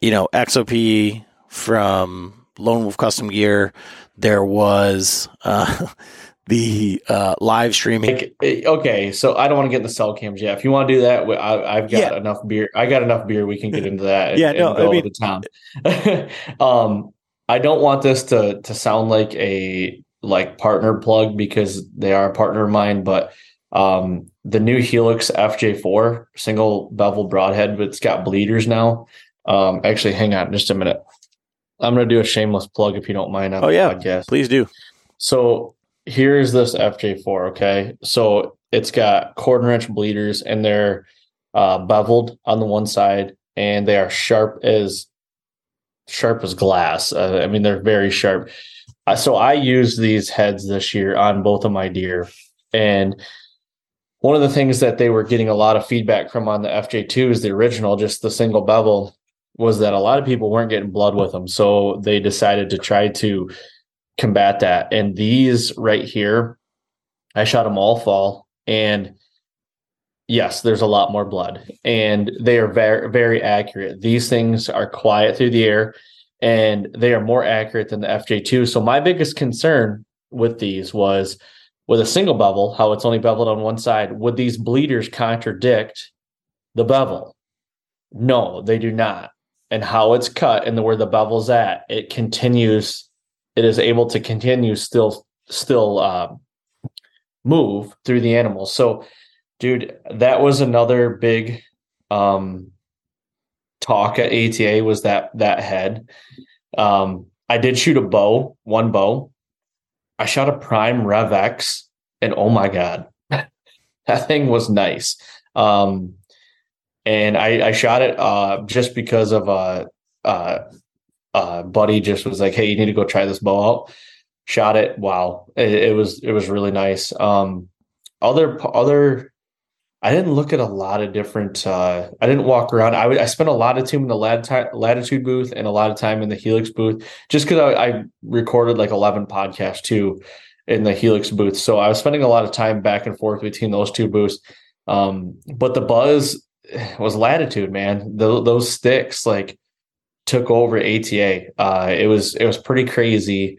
you know, XOP from Lone Wolf Custom Gear. There was uh, the uh, live streaming. Like, eh, okay, so I don't want to get in the cell cams yet. If you want to do that, I, have got Yeah. enough beer. I got enough beer. We can get into that. Yeah, and no, I go mean- to town. um, I don't want this to to sound like a like partner plug because they are a partner of mine, but um, the new Helix FJ4 single bevel broadhead, but it's got bleeders now. Um, actually, hang on just a minute. I'm gonna do a shameless plug if you don't mind on Oh, yeah. podcast. Please do. So here's this FJ4. Okay. So it's got quarter inch bleeders and they're uh, beveled on the one side and they are sharp as sharp as glass. Uh, I mean, they're very sharp. Uh, so I used these heads this year on both of my deer. And one of the things that they were getting a lot of feedback from on the FJ2 is the original, just the single bevel, was that a lot of people weren't getting blood with them. So they decided to try to combat that. And these right here, I shot them all fall. And yes, there's a lot more blood. And they are very, very accurate. These things are quiet through the air and they are more accurate than the FJ2. So my biggest concern with these was with a single bevel, how it's only beveled on one side, would these bleeders contradict the bevel? No, they do not. And how it's cut and the, where the bevel's at, it continues it is able to continue still still uh, move through the animal. So, dude, that was another big um, talk at ATA was that that head. Um, I did shoot a bow, one bow. I shot a prime Rev X, and oh my god, that thing was nice. Um, and I, I shot it uh, just because of uh, uh, uh, buddy just was like, "Hey, you need to go try this bow out." Shot it. Wow, it, it was it was really nice. Um, other other, I didn't look at a lot of different. Uh, I didn't walk around. I I spent a lot of time in the lat- latitude booth and a lot of time in the Helix booth, just because I, I recorded like eleven podcasts too in the Helix booth. So I was spending a lot of time back and forth between those two booths. Um, but the buzz was latitude, man. Tho- those sticks like took over ATA. Uh, it was it was pretty crazy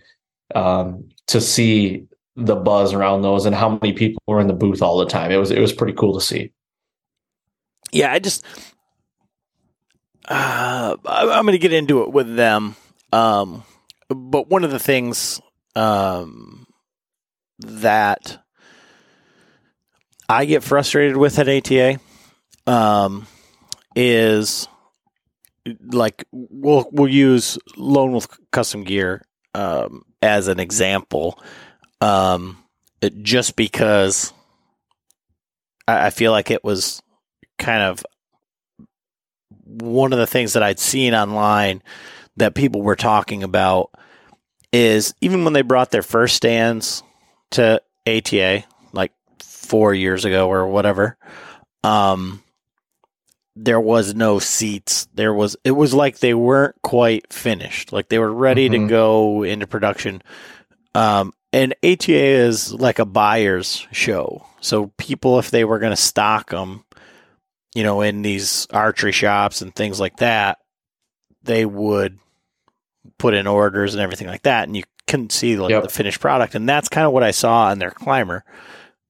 um, to see the buzz around those and how many people were in the booth all the time. It was it was pretty cool to see. Yeah, I just uh, I'm going to get into it with them. Um, but one of the things um, that I get frustrated with at ATA um, is like we'll we'll use Lone Wolf Custom Gear um, as an example, um, it- just because I, I feel like it was kind of one of the things that I'd seen online that people were talking about is even when they brought their first stands to ATA like four years ago or whatever, um, there was no seats. There was it was like they weren't quite finished. Like they were ready to Mhm. go into production. Um, and ATA is like a buyer's show. So people, if they were going to stock them, you know, in these archery shops and things like that, they would put in orders and everything like that, and you couldn't see like Yep. the finished product. And that's kind of what I saw on their climber.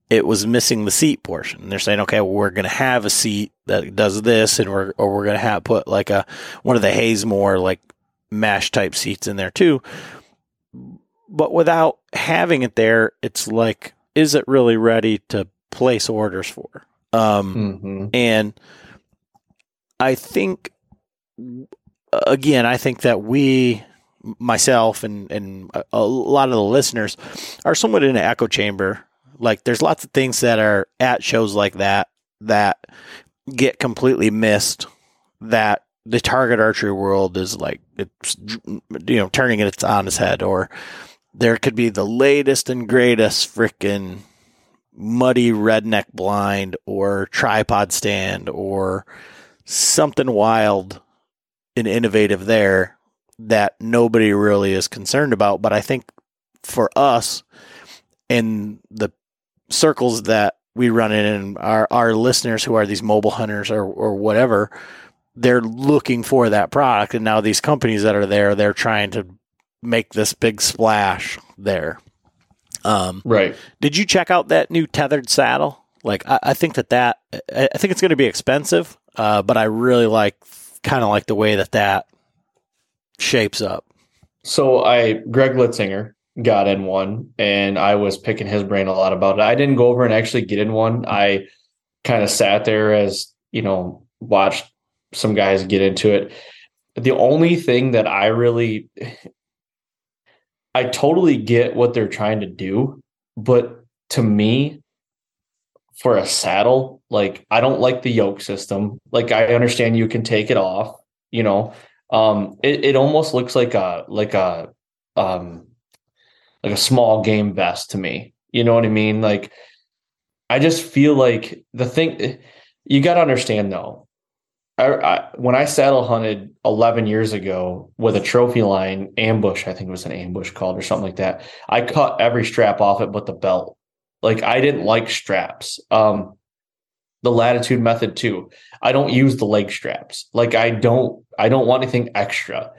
It was missing the seat portion. And they're saying, okay, well, we're going to have a seat that does this, and we're or we're going to have put like a one of the Hazemore like mesh type seats in there too. But without having it there, it's like, is it really ready to place orders for? Um, Mm-hmm. and I think, again, I think that we, myself and, and a, a lot of the listeners, are somewhat in an echo chamber. Like, there's lots of things that are at shows like that that get completely missed. That the target archery world is like, it's, you know, turning it on its head, or there could be the latest and greatest freaking muddy redneck blind or tripod stand or something wild and innovative there that nobody really is concerned about. But I think for us in the circles that we run in and our our listeners who are these mobile hunters or or whatever, they're looking for that product, and now these companies that are there, they're trying to make this big splash there. Um, right. Did you check out that new tethered saddle? Like, I, I think that that I think it's going to be expensive, uh, but I really like kind of like the way that that shapes up. So I Greg Litzinger got in one, and I was picking his brain a lot about it. I didn't go over and actually get in one. I kind of sat there as you know watched some guys get into it. The only thing that I really I totally get what they're trying to do, but to me, for a saddle, like I don't like the yoke system. Like I understand you can take it off, you know. Um it, it almost looks like a like a um like a small game vest to me. You know what I mean? Like I just feel like the thing you got to understand though. I, when I saddle hunted 11 years ago with a trophy line ambush, I think it was an ambush called or something like that. I cut every strap off it but the belt. Like I didn't like straps. Um, the latitude method too. I don't use the leg straps. Like I don't. I don't want anything extra.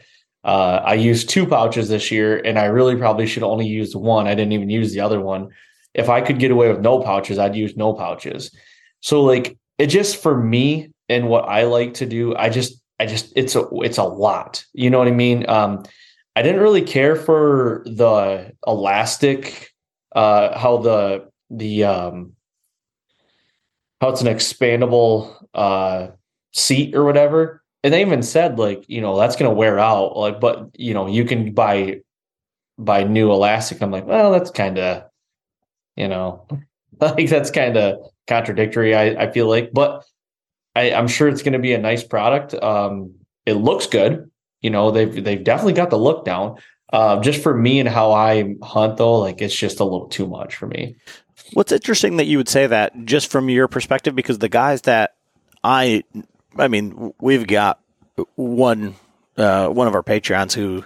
Uh, I used two pouches this year, and I really probably should only use one. I didn't even use the other one. If I could get away with no pouches, I'd use no pouches. So like it just for me and what I like to do, I just I just it's a it's a lot. You know what I mean? Um, I didn't really care for the elastic, uh, how the the um, how it's an expandable uh seat or whatever. And they even said like, you know, that's gonna wear out. Like, but you know, you can buy buy new elastic. I'm like, well, that's kind of, you know, like that's kind of contradictory. I, I feel like, but I, I'm sure it's going to be a nice product. Um, it looks good. You know, they've they've definitely got the look down. Uh, just for me and how I hunt, though, like it's just a little too much for me. What's interesting that you would say that just from your perspective, because the guys that I, I mean, we've got one uh, one of our Patreons who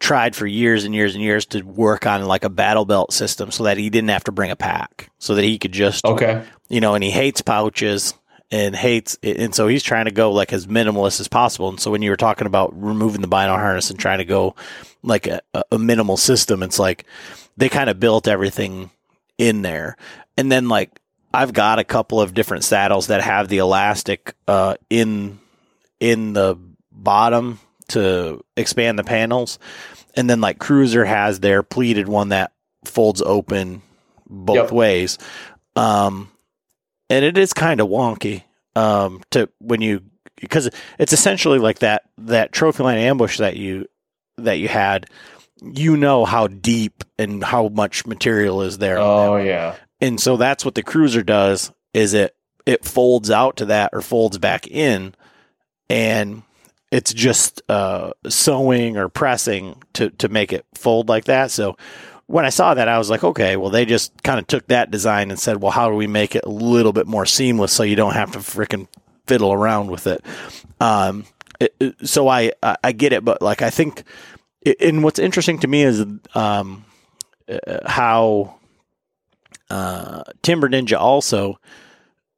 tried for years and years and years to work on like a battle belt system so that he didn't have to bring a pack, so that he could just Okay. you know, and he hates pouches and hates, it. and so he's trying to go like as minimalist as possible. And so when you were talking about removing the bino harness and trying to go like a, a minimal system, it's like they kind of built everything in there. And then like I've got a couple of different saddles that have the elastic uh, in in the bottom to expand the panels, and then like Cruiser has their pleated one that folds open both Yep. ways. Um, and it is kind of wonky um, to when you because it's essentially like that that trophy line ambush that you that you had. You know how deep and how much material is there. Oh yeah. and so that's what the cruiser does. Is it it folds out to that or folds back in, and it's just uh, sewing or pressing to to make it fold like that. So when I saw that, I was like, okay, well, they just kind of took that design and said, well, how do we make it a little bit more seamless so you don't have to freaking fiddle around with it? Um, it- so I, I I get it, but like I think, and what's interesting to me is um, uh, how uh, Timber Ninja also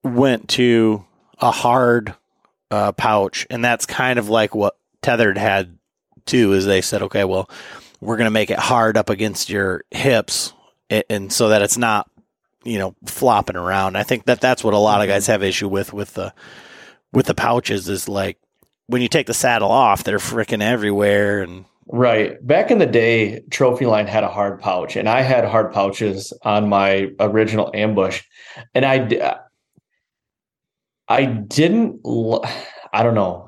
went to a hard uh, pouch, and that's kind of like what Tethrd had too. Is they said, okay, well, we're going to make it hard up against your hips, a- and so that it's not, you know, flopping around. I think that that's what a lot of mm-hmm. guys have issue with with the with the pouches is like when you take the saddle off, they're freaking everywhere, and Right. Back in the day, Trophy Line had a hard pouch, and I had hard pouches on my original ambush, and i i didn't, i don't know,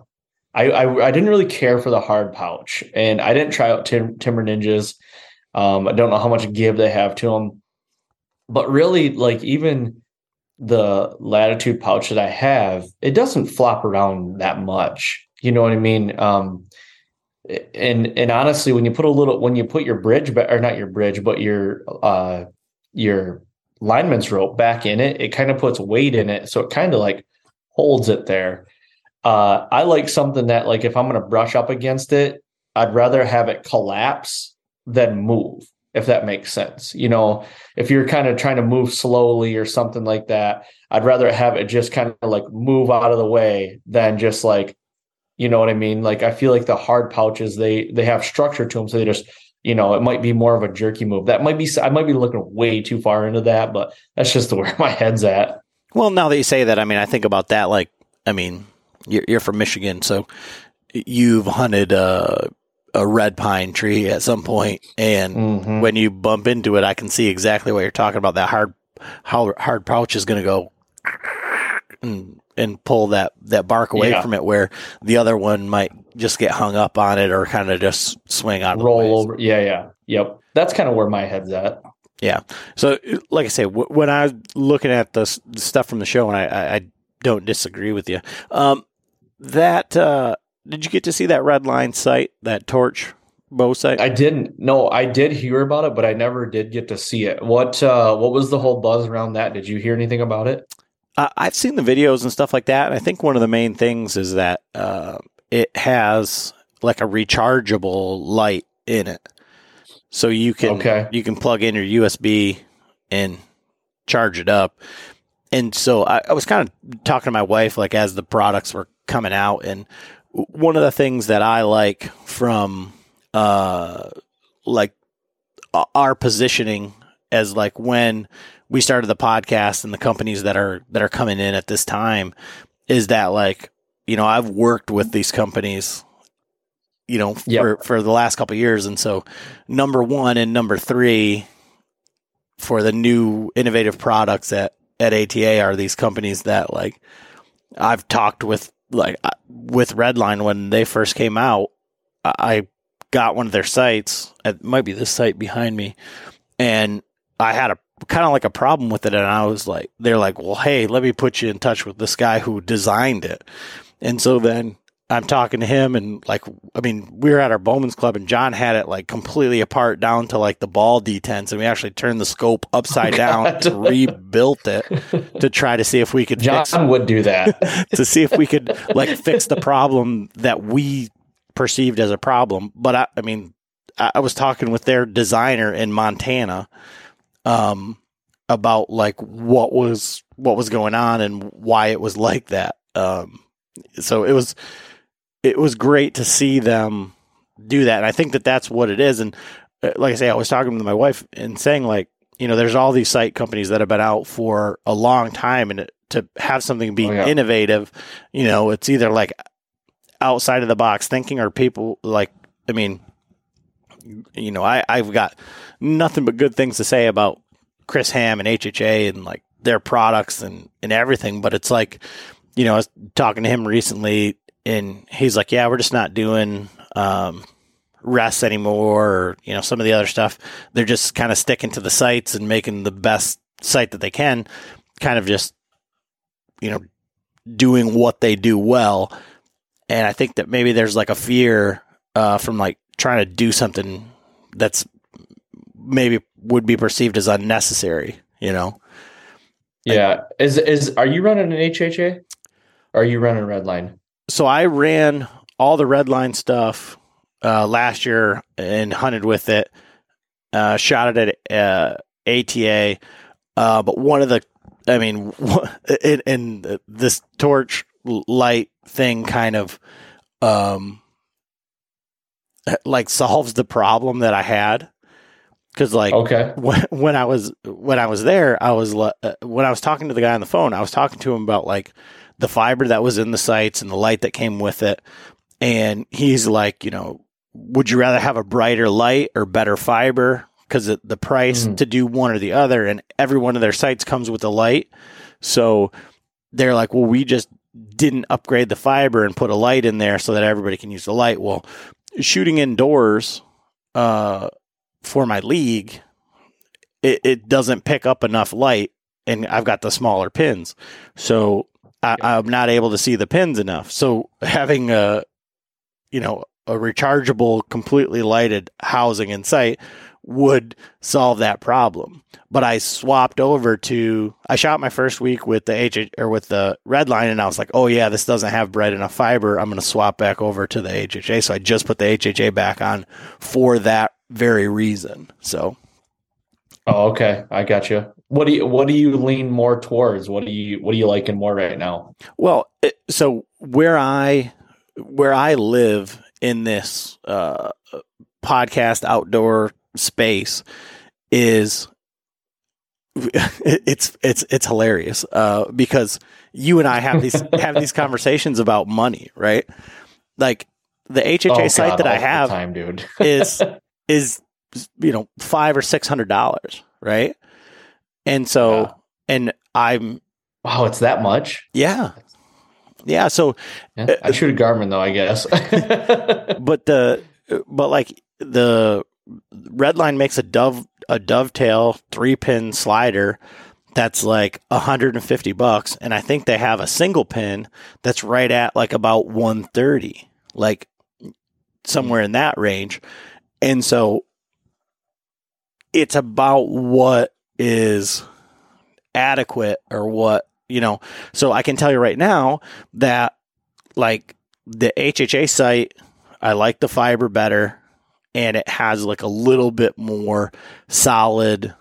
I, I, I didn't really care for the hard pouch, and I didn't try out Tim, Timber Ninjas. Um, I don't know how much give they have to them, but really, like even the latitude pouch that I have, it doesn't flop around that much. You know what I mean? Um, and and honestly when you put a little when you put your bridge ba- or not your bridge but your uh your lineman's rope back in it it kind of puts weight in it so it kind of like holds it there uh i like something that like if i'm going to brush up against it i'd rather have it collapse than move if that makes sense. You know, if you're kind of trying to move slowly or something like that, I'd rather have it just kind of like move out of the way than just like, you know what I mean? Like I feel like the hard pouches they they have structure to them, so they just you know it might be more of a jerky move. That might be I might be looking way too far into that, but that's just where my head's at. Well, now that you say that, I mean, I think about that. Like, I mean, you're, you're from Michigan, so you've hunted uh, a red pine tree at some point, and mm-hmm. when you bump into it, I can see exactly what you're talking about. That hard, how hard pouch is going to go and and pull that that bark away yeah. from it, where the other one might just get hung up on it or kind of just swing out, roll over. Yeah, yeah, yep. That's kind of where my head's at. Yeah. So, like I say, w- when I was looking at the, stuff from the show, and I, I, I don't disagree with you, um, that uh, did you get to see that Redline sight, that torch bow sight? I didn't. No, I did hear about it, but I never did get to see it. What uh, what was the whole buzz around that? Did you hear anything about it? Uh, I've seen the videos and stuff like that. And I think one of the main things is that uh, it has like a rechargeable light in it, so you can okay. you can plug in your USB and charge it up. And so I, I was kind of talking to my wife like as the products were coming out, and one of the things that I like from uh like our positioning as like when we started the podcast and the companies that are that are coming in at this time is that like you know I've worked with these companies you know yep. for for the last couple years and so number 1 and number 3 for the new innovative products at at ATA are these companies that like I've talked with like uh, with Redline when they first came out, I got one of their sites. It might be this site behind me, and I had a kind of like a problem with it, and I was like, they're like, well, hey, let me put you in touch with this guy who designed it, and so then I'm talking to him and like I mean we were at our Bowman's Club and John had it like completely apart down to like the ball detents and we actually turned the scope upside oh, down and rebuilt it to try to see if we could John fix, would do that. to see if we could like fix the problem that we perceived as a problem. But I, I mean I, I was talking with their designer in Montana um about like what was what was going on and why it was like that. Um so it was it was great to see them do that. And I think that that's what it is. And uh, like I say, I was talking to my wife and saying like, you know, there's all these site companies that have been out for a long time and to have something be oh, yeah. innovative, you know, it's either like outside of the box thinking or people like, I mean, you know, I, I've got nothing but good things to say about Chris Ham and HHA and like their products and, and everything. But it's like, you know, I was talking to him recently and he's like, yeah, we're just not doing um, rests anymore, or you know, some of the other stuff. They're just kind of sticking to the sites and making the best site that they can, kind of just you know, doing what they do well. And I think that maybe there's like a fear uh, from like trying to do something that's maybe would be perceived as unnecessary. You know. Yeah. Is is are you running an HHA? Or are you running Redline? So I ran all the Redline stuff uh, last year and hunted with it. Uh, shot it at uh, ATA, uh, but one of the, I mean, and, this torch light thing kind of, um, like solves the problem that I had. Cause like okay. when, when I was when I was there, I was uh, when I was talking to the guy on the phone, I was talking to him about like the fiber that was in the sights and the light that came with it. And he's like, you know, would you rather have a brighter light or better fiber? Because the price mm. to do one or the other, and every one of their sites comes with a light. So they're like, well, we just didn't upgrade the fiber and put a light in there so that everybody can use the light. Well, shooting indoors uh, for my league, it, it doesn't pick up enough light, and I've got the smaller pins. So I, am not able to see the pins enough. So having a, you know, a rechargeable, completely lighted housing in sight would solve that problem. But I swapped over to I shot my first week with the H or with the Redline and I was like, "Oh yeah, this doesn't have bright enough fiber. I'm going to swap back over to the HHA." So I just put the HHA back on for that very reason. So Oh, okay. I got you. What do you what do you lean more towards? What do you what are you liking more right now? Well, so where I where I live in this uh, podcast outdoor space is it's it's it's hilarious uh, because you and I have these have these conversations about money, right? Like the HHA Oh, site God, that I have time, dude. is is you know five or six hundred dollars, right? And so and I'm wow, it's that much. yeah yeah so Yeah, I shoot a Garmin though, I guess. but the but like the Redline makes a dove a dovetail three pin slider that's like 150 bucks and I think they have a single pin that's right at like about 130 like somewhere in that range and so it's about what is adequate or what you know so I can tell you right now that like the HHA sight I like the fiber better and it has like a little bit more solid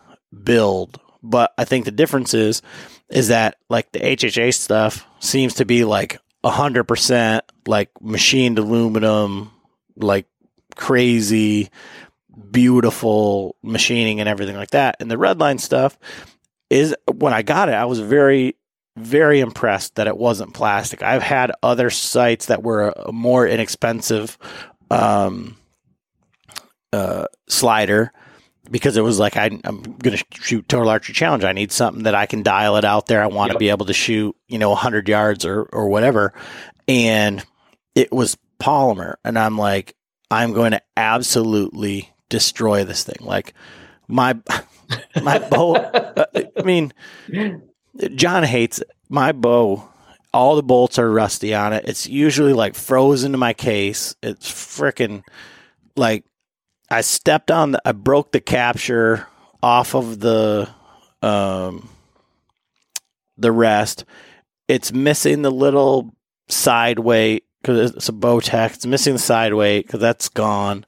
build. But I think the difference is is that like the HHA stuff seems to be like a hundred percent like machined aluminum, like crazy, beautiful machining and everything like that. And the Redline stuff is when I got it, I was very very impressed that it wasn't plastic. I've had other sights that were a more inexpensive um, uh, slider because it was like I, I'm going to shoot total archery challenge. I need something that I can dial it out there. I want to Yep. be able to shoot, you know, 100 yards or or whatever. And it was polymer, and I'm like, I'm going to absolutely destroy this thing. Like my my bow. I mean, John hates it. My bow. All the bolts are rusty on it. It's usually like frozen to my case. It's freaking like I stepped on the, I broke the capture off of the um the rest. It's missing the little side weight because it's a Bowtech. It's missing the side weight because that's gone.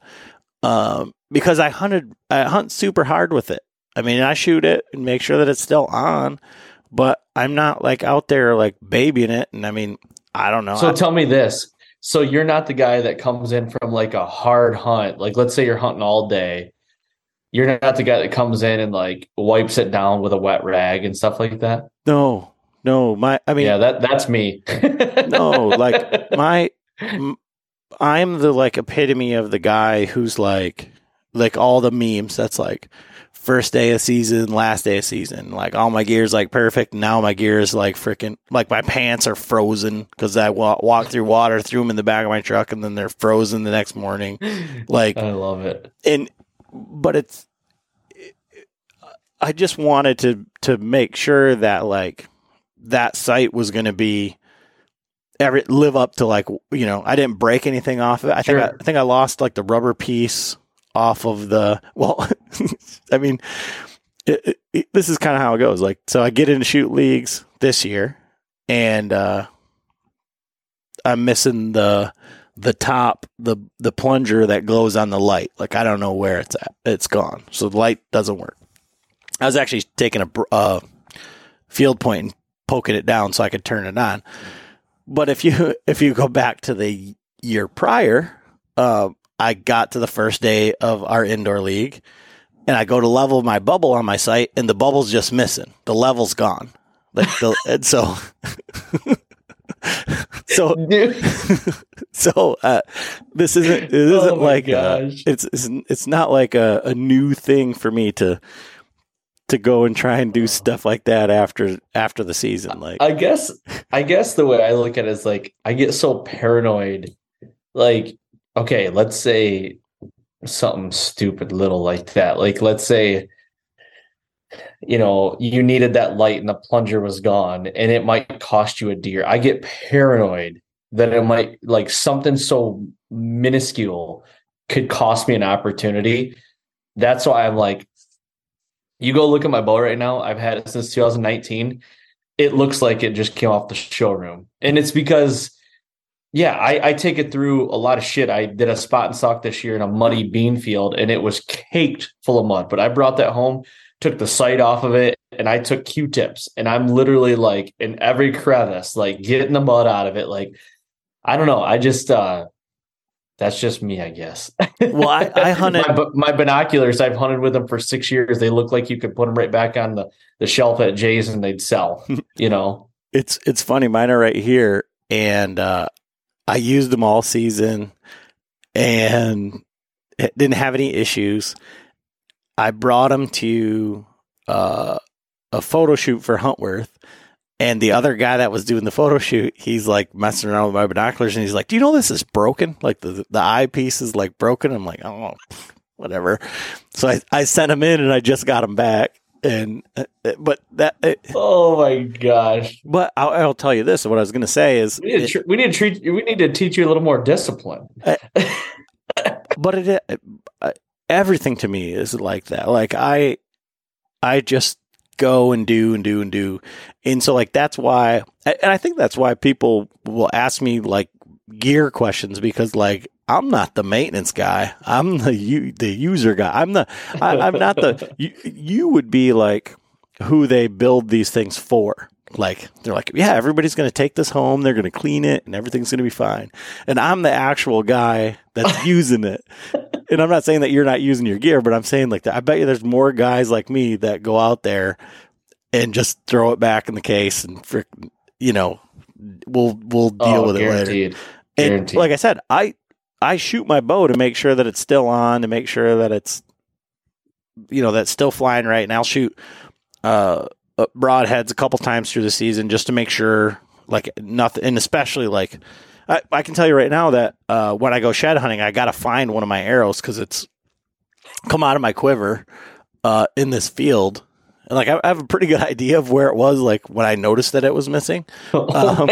Um, because I hunted, I hunt super hard with it. I mean, I shoot it and make sure that it's still on, but I'm not like out there like babying it. And I mean, I don't know. So I- tell me this. So you're not the guy that comes in from like a hard hunt. Like let's say you're hunting all day. You're not the guy that comes in and like wipes it down with a wet rag and stuff like that. no, no, my, I mean, yeah, that that's me. No, like, my I'm the like epitome of the guy who's like like all the memes that's like first day of season, last day of season. Like all my gear's like perfect. Now my gear is like freaking like my pants are frozen because I wa- walk through water, threw them in the back of my truck, and then they're frozen the next morning. Like I love it. and but it's I just wanted to to make sure that like that sight was going to be every live up to like you know I didn't break anything off of it. I think I, I think I lost like the rubber piece off of the well. I mean, it, it- this is kind of how it goes. Like so, I get into shoot leagues this year, and uh I'm missing the the top the the plunger that glows on the light. Like I don't know where it's at. It's gone. So the light doesn't work. I was actually taking a uh, field point and poking it down so I could turn it on. But if you if you go back to the year prior, uh, I got to the first day of our indoor league, and I go to level my bubble on my sight, and the bubble's just missing. The level's gone. Like the, and so. so so uh, this isn't it isn't Oh like uh, gosh. it's it's it's not like a, a new thing for me to to go and try and do stuff like that after after the season like I guess I guess the way I look at it is like I get so paranoid. Like, okay, let's say something stupid little like that. Like let's say you know, you needed that light and the plunger was gone and it might cost you a deer. I get paranoid that it might like something so minuscule could cost me an opportunity. That's why I'm like, you go look at my bow right now. I've had it since 2019. It looks like it just came off the showroom. And it's because, yeah, I, I take it through a lot of shit. I did a spot and stalk this year in a muddy bean field and it was caked full of mud, but I brought that home. took the sight off of it, and I took Q-tips, and I'm literally like in every crevice, like getting the mud out of it. Like I don't know, I just uh that's just me, I guess. Well, I, I hunted my, my, binoculars. I've hunted with them for six years. They look like you could put them right back on the, the shelf at Jay's and they'd sell. you know, it's it's funny. Mine are right here, and uh, I used them all season, and didn't have any issues. I brought them to uh, a photo shoot for Huntworth, and the other guy that was doing the photo shoot, he's like messing around with my binoculars and he's like, Do you know this is broken? Like the the eyepiece is like broken. I'm like, Oh, whatever. So I, I sent him in and I just got him back. And, uh, uh, but that, it, oh my gosh. But I'll, I'll, tell you this what I was going to say is we need, to, we need to treat, we need to teach you a little more discipline. Uh, but it, uh, everything to me is like that. Like I, I just go and do and do and do. And so like that's why and I think that's why people will ask me like gear questions because like I'm not the maintenance guy. I'm the the user guy. I'm the I, am not the you, you would be like who they build these things for. Like they're like, yeah, everybody's going to take this home. They're going to clean it, and everything's going to be fine. And I'm the actual guy that's using it. And I'm not saying that you're not using your gear, but I'm saying like that. I bet you there's more guys like me that go out there and just throw it back in the case, and frick, you know, we'll we'll deal oh, with it later. And guaranteed. like I said, I I shoot my bow to make sure that it's still on, to make sure that it's you know that's still flying right, and I'll shoot. Uh, uh, broadheads a couple times through the season just to make sure like nothing and especially like I, I can tell you right now that uh, when I go shed hunting I gotta find one of my arrows because it's come out of my quiver uh, in this field. And like I, I, have a pretty good idea of where it was like when I noticed that it was missing. Oh um,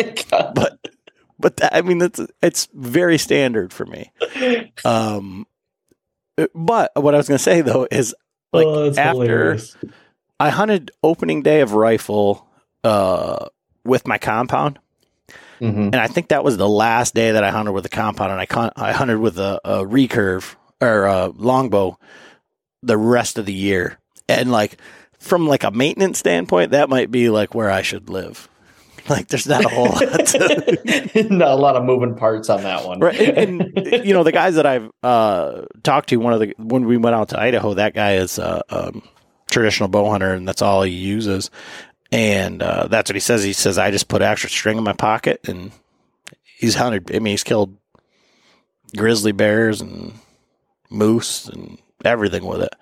but but that, I mean that's it's very standard for me. Um but what I was gonna say though is like oh, after hilarious. I hunted opening day of rifle uh, with my compound. Mm-hmm. And I think that was the last day that I hunted with a compound, and I con- I hunted with a, a recurve or a longbow the rest of the year. And like from like a maintenance standpoint, that might be like where I should live. Like there's not a whole lot, to- not a lot of moving parts on that one, right? And, and, you know the guys that I've uh, talked to, one of the when we went out to Idaho, that guy is uh, um, traditional bow hunter, and that's all he uses. And uh, that's what he says. He says, "I just put extra string in my pocket, and he's hunted. I mean, he's killed grizzly bears and moose and everything with it."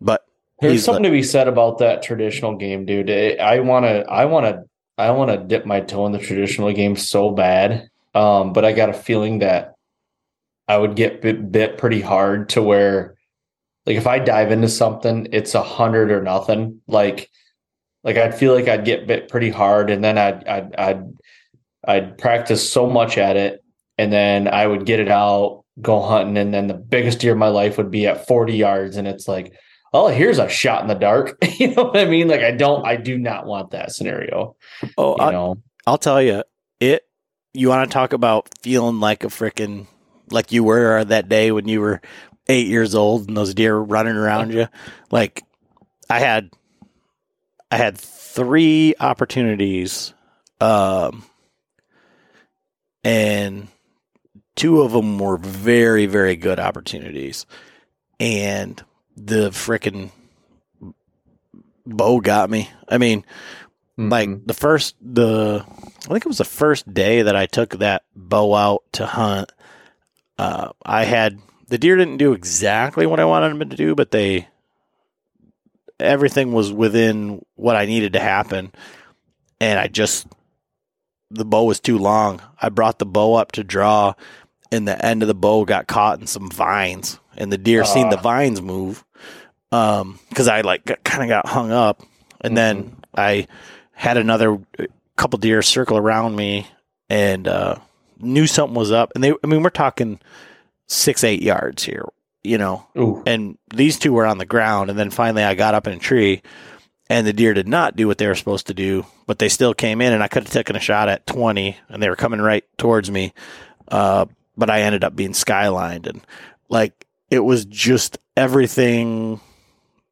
But there's something to be said about that traditional game, dude. I want to, I want to, I want to dip my toe in the traditional game so bad. Um, but I got a feeling that I would get bit, bit pretty hard to where like if I dive into something, it's a hundred or nothing. Like, like I'd feel like I'd get bit pretty hard, and then I'd I'd I'd I'd practice so much at it, and then I would get it out, go hunting, and then the biggest deer of my life would be at forty yards, and it's like, oh, here's a shot in the dark. you know what I mean? Like I don't, I do not want that scenario. Oh, you I, know, I'll tell you, it. You want to talk about feeling like a freaking like you were that day when you were eight years old and those deer running around you. Like I had, I had three opportunities, um, and two of them were very, very good opportunities. And the freaking bow got me. I mean, mm-hmm. like the first, the, I think it was the first day that I took that bow out to hunt. Uh, I had the deer didn't do exactly what I wanted them to do, but they everything was within what I needed to happen. And I just the bow was too long. I brought the bow up to draw, and the end of the bow got caught in some vines, and the deer uh. seen the ah. vines move. Um, because I like kind of got hung up, and mm-hmm. then I had another uh, couple deer circle around me, and uh, knew something was up. And they, I mean, we're talking six, eight yards here, you know, Ooh. and these two were on the ground. And then finally I got up in a tree and the deer did not do what they were supposed to do, but they still came in and I could have taken a shot at 20 and they were coming right towards me. Uh, but I ended up being skylined and like it was just everything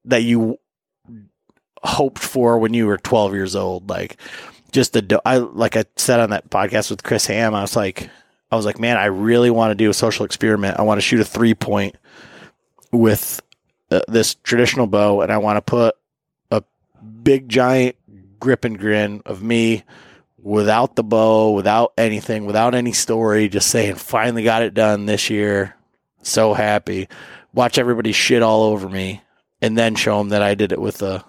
that you hoped for when you were 12 years old. Like just the I like I said on that podcast with Chris Ham, I was like I was like, man, I really want to do a social experiment. I want to shoot a three point with uh, this traditional bow, and I want to put a big giant grip and grin of me without the bow, without anything, without any story, just saying, finally got it done this year. So happy. Watch everybody shit all over me, and then show them that I did it with a.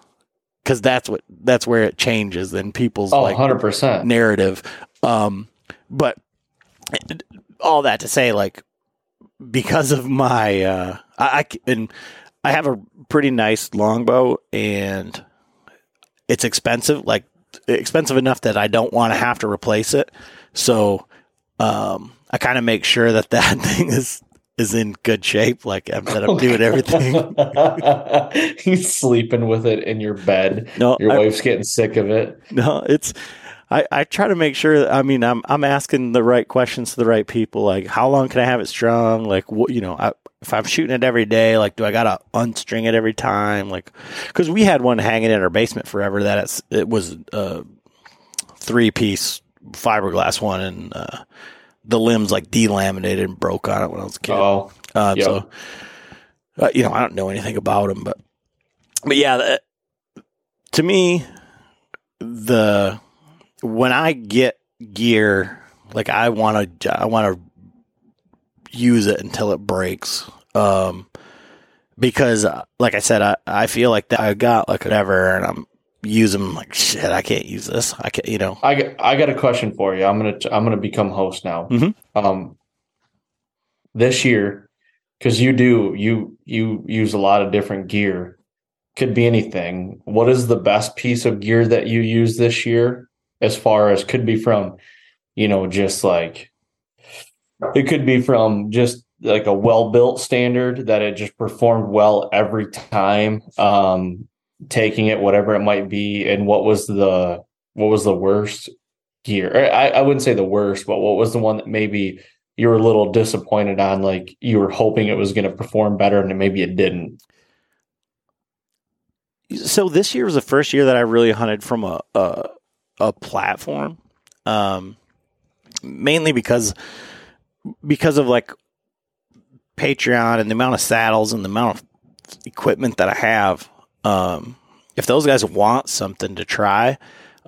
Because that's what that's where it changes in people's Oh, like 100%. narrative. Um, but all that to say, like, because of my, uh, I, I and I have a pretty nice longbow, and it's expensive, like expensive enough that I don't want to have to replace it. So, um, I kind of make sure that that thing is is in good shape, like I'm, that I'm doing everything. He's sleeping with it in your bed. No, Your I- wife's getting sick of it. No, it's I, I try to make sure I mean I'm I'm asking the right questions to the right people like how long can I have it strung? Like what you know I, if I'm shooting it every day like do I got to unstring it every time? Like cuz we had one hanging in our basement forever that it's it was a three piece fiberglass one and uh, the limbs like delaminated and broke on it when I was a kid. Oh, uh, Yep. So, uh, you know, I don't know anything about them, but but yeah, that, to me, the when I get gear, like I want to, I want to use it until it breaks. Um, because uh, like I said, I, I feel like that I got like whatever, and I'm using like shit. I can't use this. I can't, you know. I got, I got a question for you. I'm gonna I'm gonna become host now. Mhm. Um, this year, because you do you you use a lot of different gear. Could be anything. What is the best piece of gear that you use this year? As far as could be from, you know, just like it could be from just like a well built standard that it just performed well every time. Um, taking it whatever it might be, and what was the what was the worst gear? I, I wouldn't say the worst, but what was the one that maybe you were a little disappointed on? Like you were hoping it was going to perform better, and maybe it didn't. so this year was the first year that I really hunted from a a, a platform, um, mainly because because of like Patreon and the amount of saddles and the amount of equipment that I have. Um, if those guys want something to try,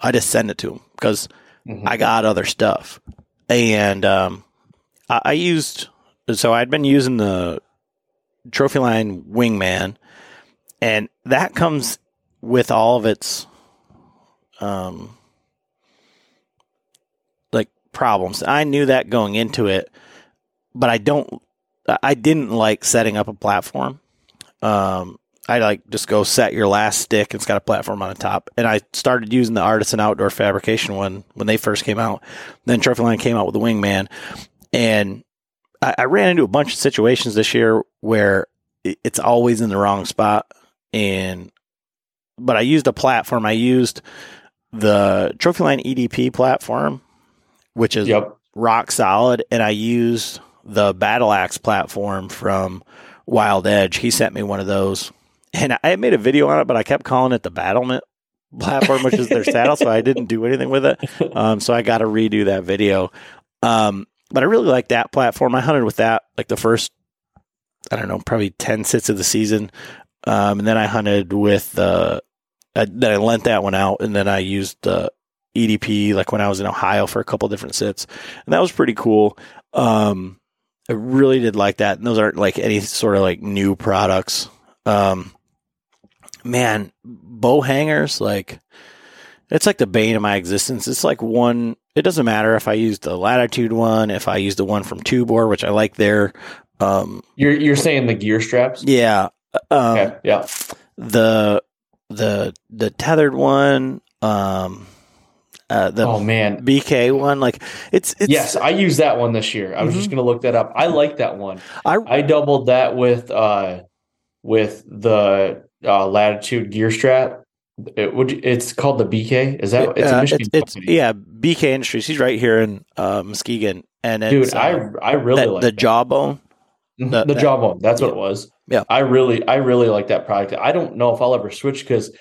I just send it to them because Mhm. I got other stuff, and um, I, I used so I'd been using the Trophy Line Wingman, and that comes with all of its um problems. I knew that going into it, but I don't. I didn't like setting up a platform. Um, I like just go set your last stick. It's got a platform on the top, and I started using the Artisan Outdoor Fabrication one when they first came out. Then Trophy Line came out with the Wingman, and I, I ran into a bunch of situations this year where it's always in the wrong spot, and but I used a platform. I used the Trophy Line EDP platform, which is Yep. rock solid, and I used the Battle Axe platform from Wild Edge. He sent me one of those, and I made a video on it, but I kept calling it the Battlement platform, which is their saddle, so I didn't do anything with it. Um, so I got to redo that video. Um, but I really like that platform. I hunted with that like the first, I don't know, probably ten sits of the season, um, and then I hunted with uh, I, then I lent that one out, and then I used the EDP like when I was in Ohio for a couple different sits, and that was pretty cool. Um, I really did like that, and those aren't like any sort of like new products. Um, man, bow hangers like it's like the bane of my existence. It's like one. It doesn't matter if I use the latitude one, if I use the one from Tubor, which I like there. Um, You're you're saying the gear straps? yeah. Um, Okay. Yeah. the the the Tethrd one um uh the Oh man. bk one like it's it's yes, I used that one this year. I was just Mhm. going to look that up. I like that one. i I doubled that with uh with the uh, latitude gear strap. It would it's called the BK. Is that it's a uh, Michigan it's, company. yeah bk industries he's right here in uh muskegon and Dude, I uh, I really that- like the that. jawbone Mhm, the- the that- jawbone. That's what it was. Yeah. I really I really like that product. I don't know if I'll ever switch because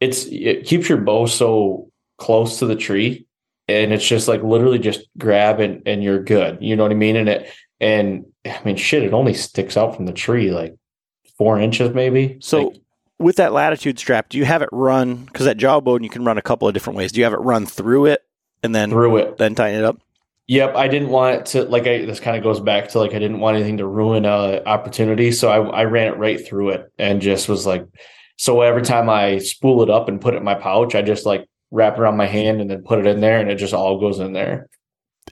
it's it keeps your bow so close to the tree and it's just like literally just grab and, and you're good. You know what I mean? And it and I mean shit, it only sticks out from the tree like four inches maybe. So Like, with that latitude strap, do you have it run? Because that jawbone you can run a couple of different ways. Do you have it run through it and then through it. then tighten it up? Yep, I didn't want it to like I this kind of goes back to like I didn't want anything to ruin a opportunity, so I I ran it right through it and just was like so every time I spool it up and put it in my pouch, I just like wrap around my hand and then put it in there and it just all goes in there.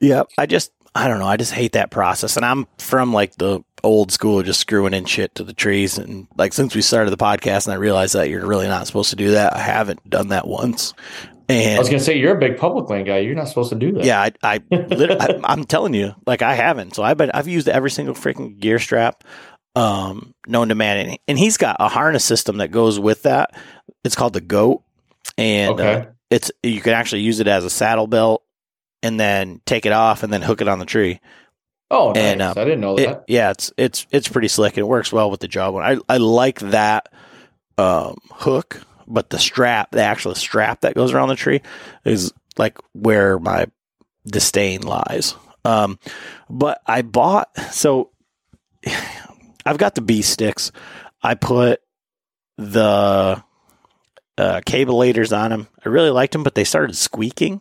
Yeah, I just I don't know. I just hate that process, and I'm from like the old school, of just screwing in shit to the trees. And like since we started the podcast, and I realized that you're really not supposed to do that. I haven't done that once, And I was gonna say you're a big public land guy. You're not supposed to do that. yeah, I, I, I I'm telling you, like I haven't. So I've been I've used every single freaking gear strap um known to man, and, and he's got a harness system that goes with that. It's called the Goat, and uh, Okay. It's you can actually use it as a saddle belt, and then take it off and then hook it on the tree. Oh, nice. and, uh, I didn't know It- that. yeah, it's it's it's pretty slick. and It works well with the jawbone. I I like that um, hook, but the strap, the actual strap that goes around the tree, is like where my disdain lies. Um, but I bought so I've got the Beast sticks. I put the uh, cabelators on them. I really liked them, but they started squeaking.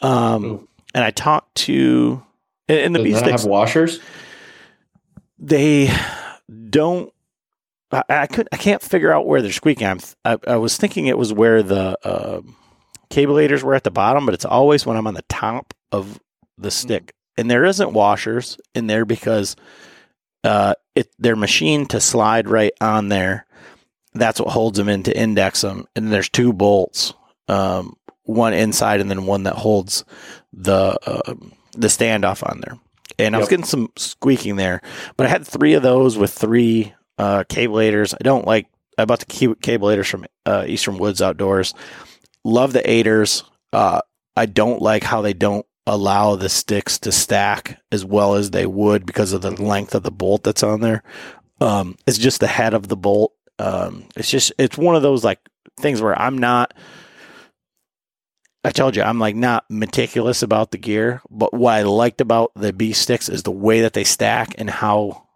Um, and I talked to and, the Does B that sticks have washers? they don't I, I could I can't figure out where they're squeaking. I'm I, I was thinking it was where the uh, cabelators were at the bottom, but it's always when I'm on the top of the stick, and there isn't washers in there because uh, it they're machined to slide right on there. That's what holds them in to index them, and there's two bolts, um, one inside and then one that holds the uh, the standoff on there. And I was getting some squeaking there, but I had three of those with three uh, cabelators. I don't like. I bought the ca- cabelators from uh, Eastern Woods Outdoors. Love the aiders. Uh, I don't like how they don't allow the sticks to stack as well as they would because of the length of the bolt that's on there. Um, it's just the head of the bolt. Um, it's just it's one of those like things where I'm not. I told you I'm like not meticulous about the gear, but what I liked about the Beast sticks is the way that they stack and how,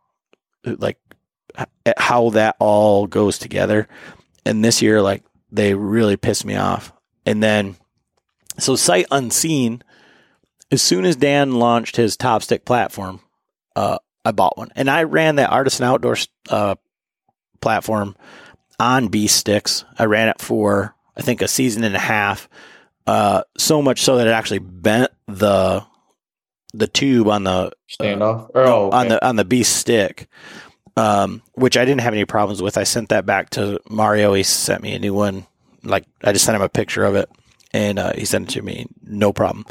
like, how that all goes together. And this year, like, they really pissed me off. And then, so sight unseen, as soon as Dan launched his top stick platform, uh, I bought one, and I ran that Artisan Outdoors uh, platform on Beast sticks. I ran it for I think a season and a half. Uh, so much so that it actually bent the the tube on the Standoff? Or, oh, on the on the Beast stick, um, which I didn't have any problems with. I sent that back to Mario. He sent me a new one. Like I just sent him a picture of it, and uh, he sent it to me. No problem.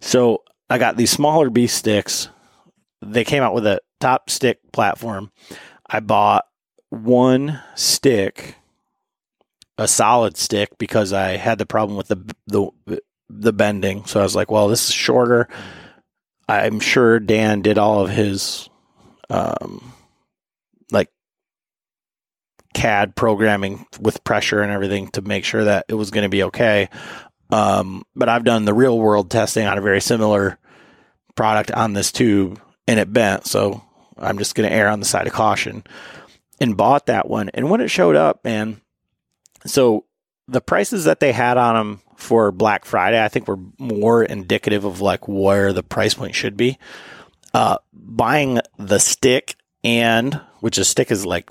So I got these smaller Beast sticks. They came out with a top stick platform. I bought one stick, a solid stick, because I had the problem with the the the bending. So I was like, well, this is shorter. I'm sure Dan did all of his um like CAD programming with pressure and everything to make sure that it was going to be okay. Um, but I've done the real world testing on a very similar product on this tube and it bent. So I'm just going to err on the side of caution and bought that one. And when it showed up, man, so the prices that they had on them for Black Friday, I think were more indicative of like where the price point should be. Uh, buying the stick and which a stick is like,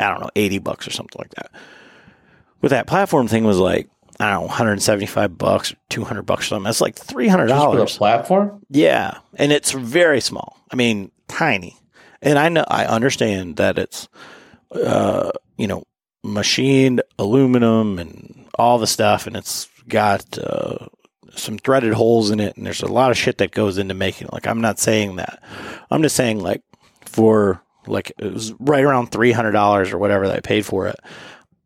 I don't know, 80 bucks or something like that. With that platform thing was like, I don't know, 175 bucks or 200 bucks or something. That's like $300. Just for the platform? Yeah, and it's very small. I mean, tiny. And I know I understand that it's uh, you know, machined aluminum and all the stuff and it's got uh, some threaded holes in it and there's a lot of shit that goes into making it. Like I'm not saying that. I'm just saying like for like it was right around $300 or whatever that I paid for it.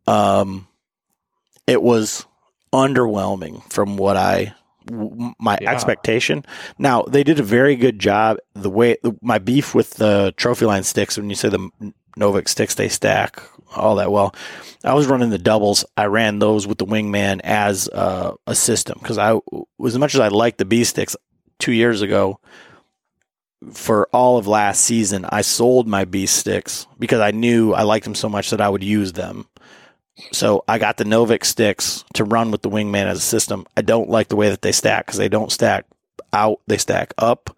Um it was underwhelming from what I my Yeah. expectation. Now they did a very good job. The way my beef with the trophy line sticks when you say the Novix sticks they stack all that well. I was running the doubles. I ran those with the Wingman as uh, a system because I, as much as I liked the Beast sticks two years ago, for all of last season, I sold my Beast sticks because I knew I liked them so much that I would use them. So I got the Novix sticks to run with the Wingman as a system. I don't like the way that they stack because they don't stack out; they stack up.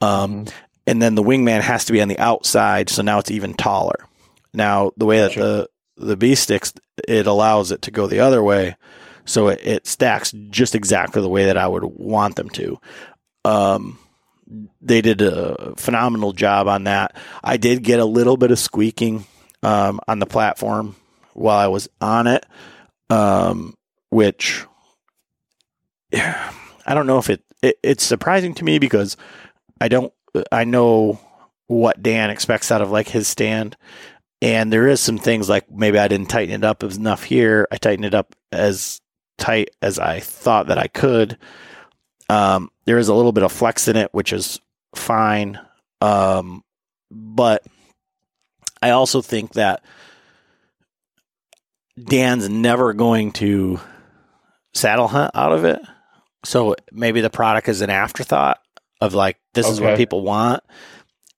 Um, mm-hmm. And then the Wingman has to be on the outside, so now it's even taller. Now the way that sure. the the Beast sticks, it allows it to go the other way, so it, it, stacks just exactly the way that I would want them to. Um, they did a phenomenal job on that. I did get a little bit of squeaking um, on the platform while I was on it, um, which I don't know if it, it, it's surprising to me because I don't I know what Dan expects out of like his stand, and there is some things like maybe I didn't tighten it up enough here. I tightened it up as tight as I thought that I could. Um, there is a little bit of flex in it, which is fine. Um, but I also think that Dan's never going to saddle hunt out of it. So maybe the product is an afterthought of like, this okay. is what people want.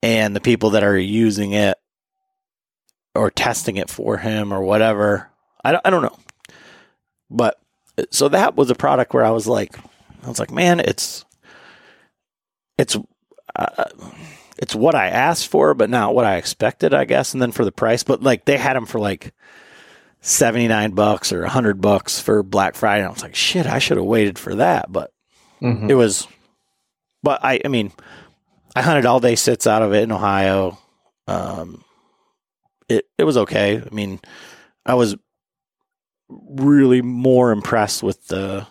And the people that are using it or testing it for him or whatever, I don't, I don't know. But so that was a product where I was like, I was like, man, it's, it's, uh, it's what I asked for, but not what I expected, I guess. And then for the price, but like they had them for like 79 bucks or 100 bucks for Black Friday. And I was like, shit, I should have waited for that. But mm-hmm. it was, but I, I mean, I hunted all day sits out of it in Ohio. Um, it, it was okay. I mean, I was really more impressed with the,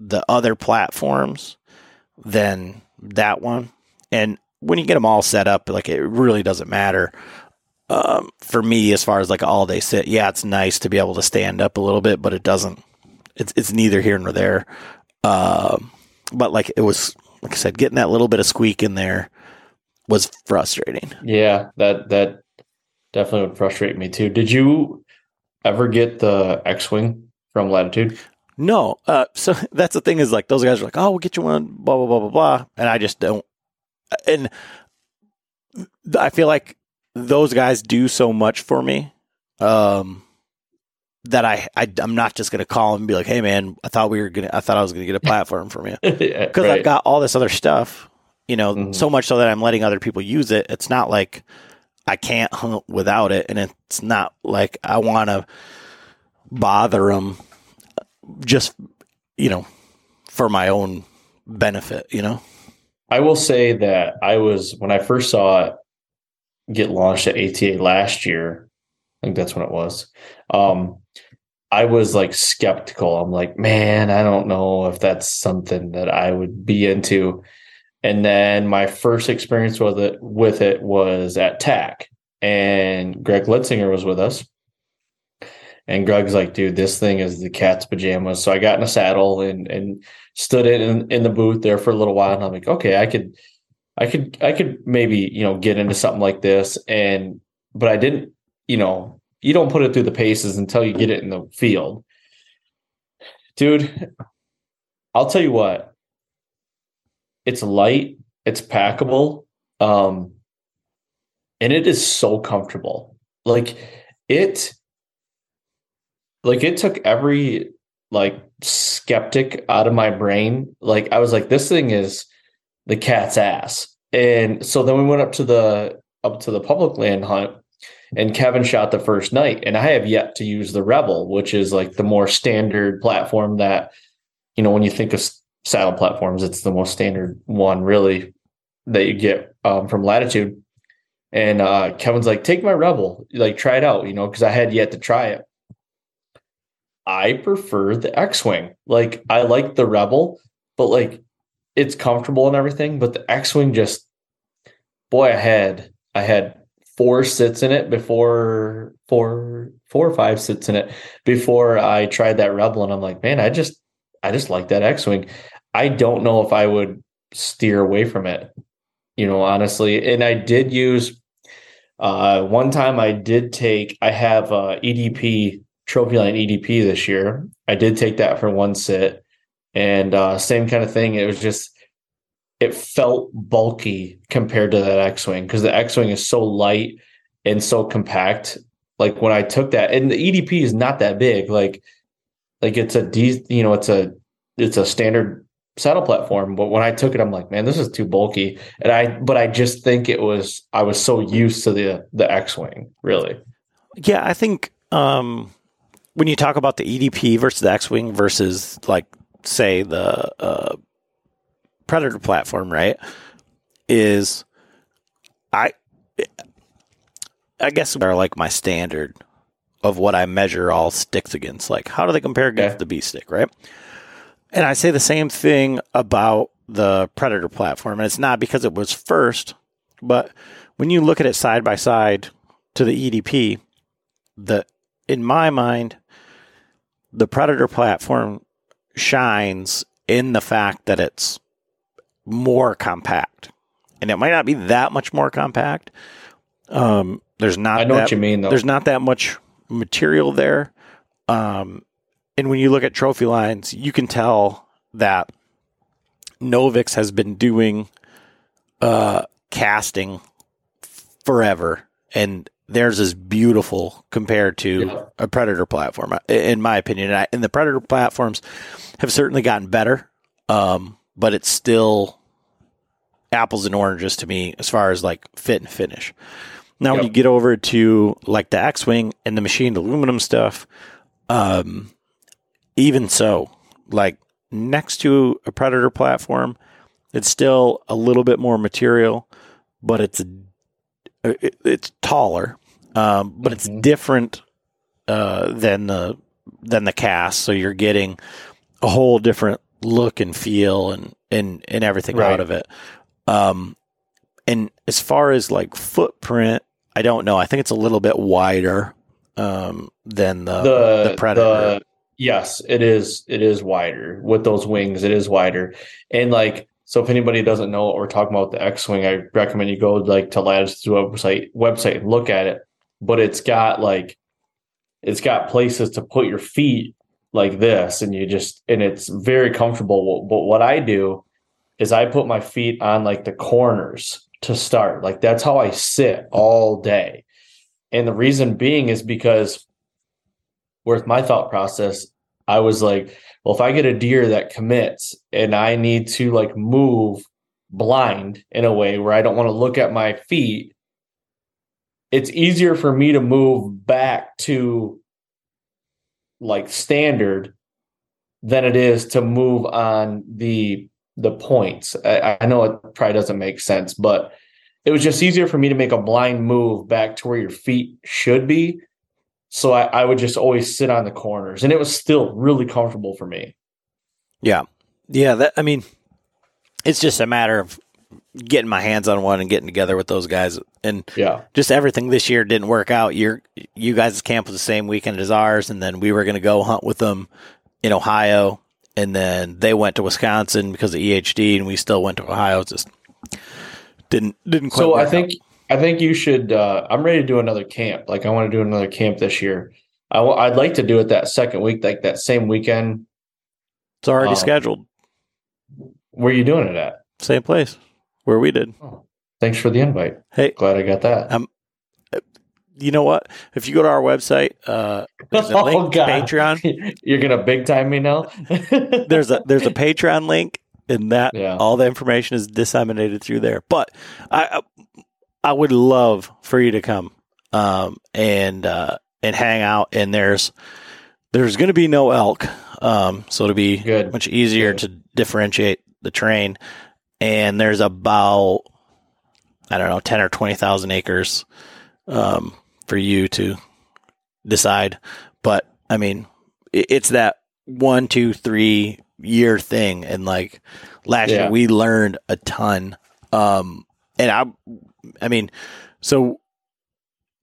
the other platforms than that one. And when you get them all set up, like it really doesn't matter um, for me, as far as like all day sit, yeah, it's nice to be able to stand up a little bit, but it doesn't. It's it's neither here nor there. Um, but like it was, like I said, getting that little bit of squeak in there was frustrating. Yeah, that that definitely would frustrate me too. Did you ever get the X Wing from Latitude? No. Uh, so that's the thing is like those guys are like, oh, we'll get you one, blah blah blah blah blah, and I just don't. And I feel like those guys do so much for me um, that I, I am not just going to call them and be like, "Hey, man, I thought we were gonna, I thought I was going to get a platform from you," because yeah, right. I've got all this other stuff. You know, mm-hmm. so much so that I'm letting other people use it. It's not like I can't hunt without it, and it's not like I want to bother them just you know for my own benefit. You know. I will say that I was when I first saw it get launched at ATA last year. I think that's when it was. Um, I was like skeptical. I'm like, man, I don't know if that's something that I would be into. And then my first experience with it with it was at TAC, and Greg Litzinger was with us. And Greg's like, dude, this thing is the cat's pajamas. So I got in a saddle and and stood in in the booth there for a little while. And I'm like, okay, I could I could I could maybe you know get into something like this and but I didn't you know you don't put it through the paces until you get it in the field. Dude, I'll tell you what. It's light, it's packable, um and it is so comfortable. Like it like it took every like skeptic out of my brain. Like I was like this thing is the cat's ass. And so then we went up to the up to the public land hunt and Kevin shot the first night and I have yet to use the Rebel, which is like the more standard platform that you know when you think of saddle platforms, it's the most standard one really that you get um, from Latitude. And uh, Kevin's like, "Take my Rebel, like try it out," you know, because I had yet to try it. I prefer the X-wing. Like I like the Rebel, but like it's comfortable and everything, but the X-wing just boy, I had I had four sits in it before four four or five sits in it before I tried that Rebel, and I'm like, man, I just I just like that X-wing. I don't know if I would steer away from it, you know, honestly. And I did use Uh, one time I did take, I have uh, EDP trophy line EDP this year. I did take that for one sit, and uh, same kind of thing. It was just it felt bulky compared to that X-wing because the X-wing is so light and so compact. Like when I took that, and the EDP is not that big. Like like it's a D, you know, it's a it's a standard saddle platform. But when I took it, I'm like, man, this is too bulky. And I, but I just think it was I was so used to the the X-wing, really. Yeah, I think um, when you talk about the EDP versus the X-wing versus like say the uh, Predator platform, right? Is I I guess are like my standard of what I measure all sticks against. Like how do they compare against Okay. the Beast stick, right? And I say the same thing about the Predator platform, and it's not because it was first, but when you look at it side by side to the EDP, the in my mind, the Predator platform shines in the fact that it's more compact, and it might not be that much more compact. Um, there's not. I know that, what you mean, though. There's not that much material there. Um, and when you look at trophy lines, you can tell that Novix has been doing uh, casting forever, and theirs is beautiful compared to Yeah. a Predator platform, in my opinion. And, I, and the Predator platforms have certainly gotten better, um, but it's still apples and oranges to me as far as like fit and finish. Now, when you get over to like the X Wing and the machined aluminum stuff, um, even so, like next to a Predator platform, it's still a little bit more material, but it's it, it's taller, um, but it's Mhm. different uh, than the than the cast. So you're getting a whole different look and feel and and and everything Right. out of it. Um, and as far as like footprint, I don't know. I think it's a little bit wider um, than the the the Predator. the- yes, it is. It is wider with those wings. It is wider, and like so. If anybody doesn't know what we're talking about, the X-wing, I recommend you go like to Latitude's website website and look at it. But it's got like it's got places to put your feet like this, and you just and it's very comfortable. But what I do is I put my feet on like the corners to start. Like that's how I sit all day. And the reason being is because with my thought process, I was like, well, if I get a deer that commits and I need to like move blind in a way where I don't want to look at my feet, it's easier for me to move back to like standard than it is to move on the the points. I, I know it probably doesn't make sense, but it was just easier for me to make a blind move back to where your feet should be. So I, I would just always sit on the corners, and it was still really comfortable for me. Yeah. Yeah, that I mean it's just a matter of getting my hands on one and getting together with those guys and Yeah, just everything this year didn't work out. Your you guys' camp was the same weekend as ours and then we were going to go hunt with them in Ohio and then they went to Wisconsin because of EHD and we still went to Ohio It just didn't didn't quite so I think I think you should. Uh, I'm ready to do another camp. Like I want to do another camp this year. I w- I'd like to do it that second week, like that same weekend. it's already um, scheduled. Where are you doing it at? Same place where we did. Thanks for the invite. Hey, Glad I got that. Um, you know what? If you go to our website, uh, there's a link to Patreon. You're gonna big time me now. there's a there's a Patreon link, and that Yeah. all the information is disseminated through there. But I I would love for you to come um, and uh, and hang out. And there's there's going to be no elk, um, so it'll be Good. much easier Good. to differentiate the train. And there's about I don't know ten or twenty thousand acres um, for you to decide. But I mean, it's that one, two, three year thing, and like last Yeah. year we learned a ton. Um, and I, I mean, so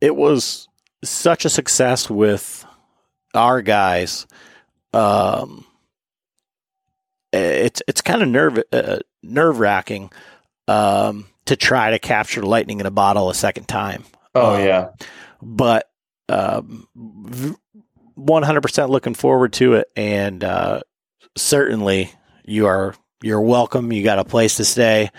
it was such a success with our guys. Um, it's it's kind of nerve uh, nerve wracking um, to try to capture lightning in a bottle a second time. Oh Uh, yeah. but um, 100% looking forward to it and uh, certainly you are you're welcome. You got a place to stay.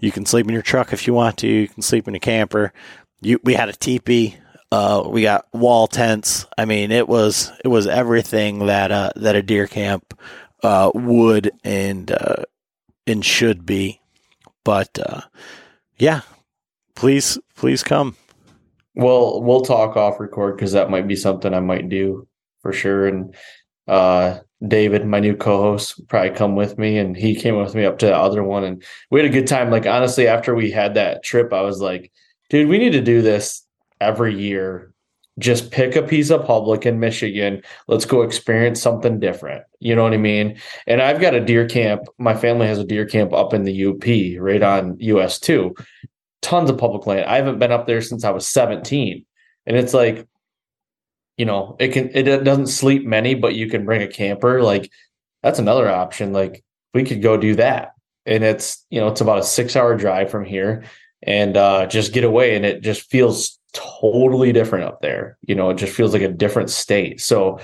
You can sleep in your truck if you want to. You can sleep in a camper. You we had a teepee. Uh, we got wall tents. I mean it was it was everything that uh, that a deer camp uh, would and uh, and should be but uh, yeah please please come Well, we'll talk off record because that might be something I might do for sure. And uh, David, my new co-host, probably come with me, and he came with me up to the other one, and we had a good time. Like honestly, after we had that trip, I was like, dude, we need to do this every year. Just pick a piece of public in Michigan. Let's go experience something different. You know what I mean? And I've got a deer camp. My family has a deer camp up in the UP, right on US two tons of public land. I haven't been up there since I was 17. And it's like, you know, it can it doesn't sleep many, but you can bring a camper. Like that's another option. Like we could go do that. And it's, you know, it's about a six hour drive from here and uh just get away. And it just feels totally different up there. You know, it just feels like a different state. So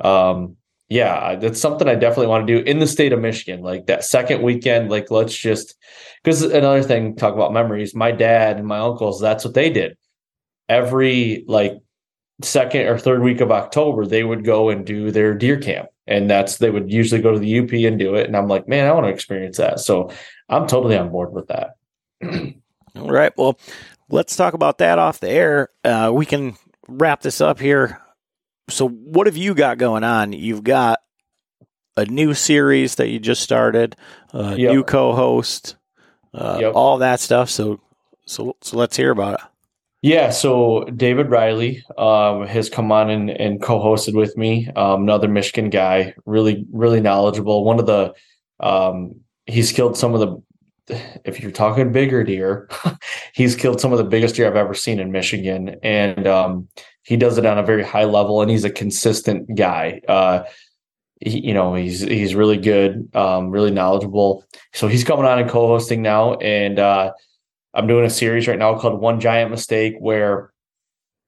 um yeah, that's something I definitely want to do in the state of Michigan. Like that second weekend, like let's just because another thing, talk about memories. My dad and my uncles, that's what they did. Every like second or third week of October, they would go and do their deer camp. And that's they would usually go to the UP and do it. And I'm like, man, I want to experience that. So I'm totally on board with that. All right. Well, let's talk about that off the air. Uh, we can wrap this up here. So, what have you got going on? You've got a new series that you just started, a Yep. new co-host, uh, Yep. all that stuff. So, so, so let's hear about it. Yeah, so David Riley um, has come on and, and co-hosted with me. Um, another Michigan guy, really, really knowledgeable. One of the, um, he's killed some of the. If you're talking bigger deer, he's killed some of the biggest deer I've ever seen in Michigan, and um, he does it on a very high level. And he's a consistent guy. Uh, he, you know, he's he's really good, um, really knowledgeable. So he's coming on and co-hosting now, and uh, I'm doing a series right now called One Giant Mistake, where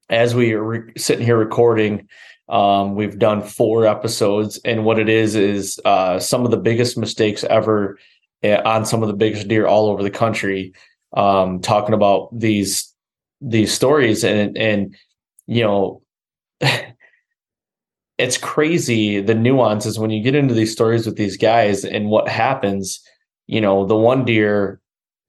as we are re- sitting here recording, um, we've done four episodes, and what it is is uh, some of the biggest mistakes ever on some of the biggest deer all over the country. Um, talking about these these stories, and and you know, it's crazy the nuances when you get into these stories with these guys and what happens. You know, the one deer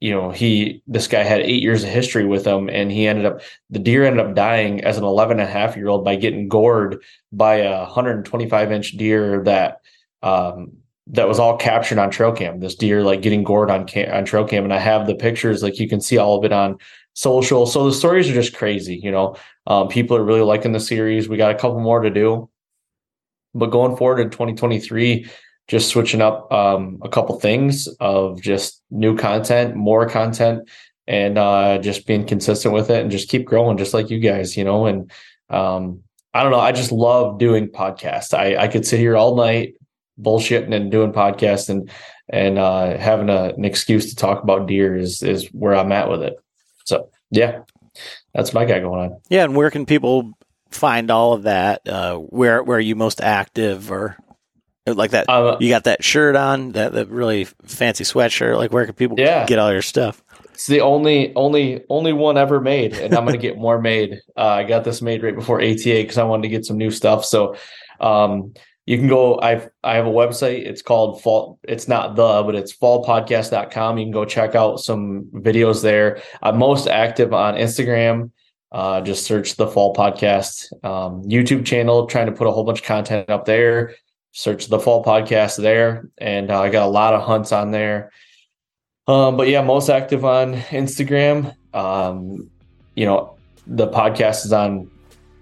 you know he this guy had eight years of history with him and he ended up the deer ended up dying as an 11 and a half year old by getting gored by a 125 inch deer that um that was all captured on trail cam this deer like getting gored on cam, on trail cam and i have the pictures like you can see all of it on social. So the stories are just crazy you know? Um, people are really liking the series. We got a couple more to do. But going forward in 2023 just switching up um, a couple things of just new content, more content, and uh, just being consistent with it and just keep growing, just like you guys, you know. And um, I don't know, I just love doing podcasts. I, I could sit here all night bullshitting and doing podcasts and and uh, having a, an excuse to talk about deer is is where I'm at with it. So yeah, that's my guy going on. Yeah, and where can people find all of that? Uh, where where are you most active, or like that? Uh, you got that shirt on, that that really fancy sweatshirt. Like, where can people Yeah. get all your stuff? It's the only only only one ever made, and I'm gonna get more made. Uh, I got this made right before ATA because I wanted to get some new stuff. So um, you can go. I've I have a website. It's called Fall. It's not the, but it's fallpodcast.com. You can go check out some videos there. I'm most active on Instagram. Uh, just search the Fall Podcast um, YouTube channel. Trying to put a whole bunch of content up there. Search the Fall Podcast there, and uh, I got a lot of hunts on there. Um, but yeah, most active on Instagram. Um, you know, the podcast is on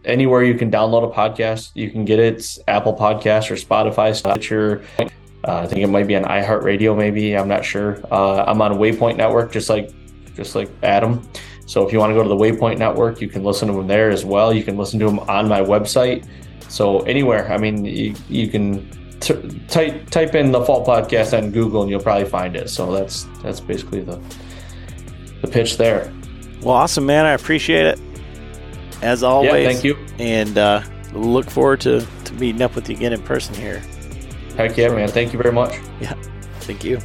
anywhere you can download a podcast. You can get it. It's Apple Podcast or Spotify, Stitcher. Uh, I think it might be on iHeartRadio. Maybe I'm not sure. Uh, I'm on Waypoint Network, just like just like Adam. So if you want to go to the Waypoint Network, you can listen to them there as well. You can listen to them on my website. So anywhere, I mean, you, you can t- type type in the Fall Podcast on Google, and you'll probably find it. So that's that's basically the the pitch there. Well, awesome, man. I appreciate it. As always. Yeah, thank you. And uh, look forward to, to meeting up with you again in person here. Heck yeah, man. Thank you very much. Yeah, thank you.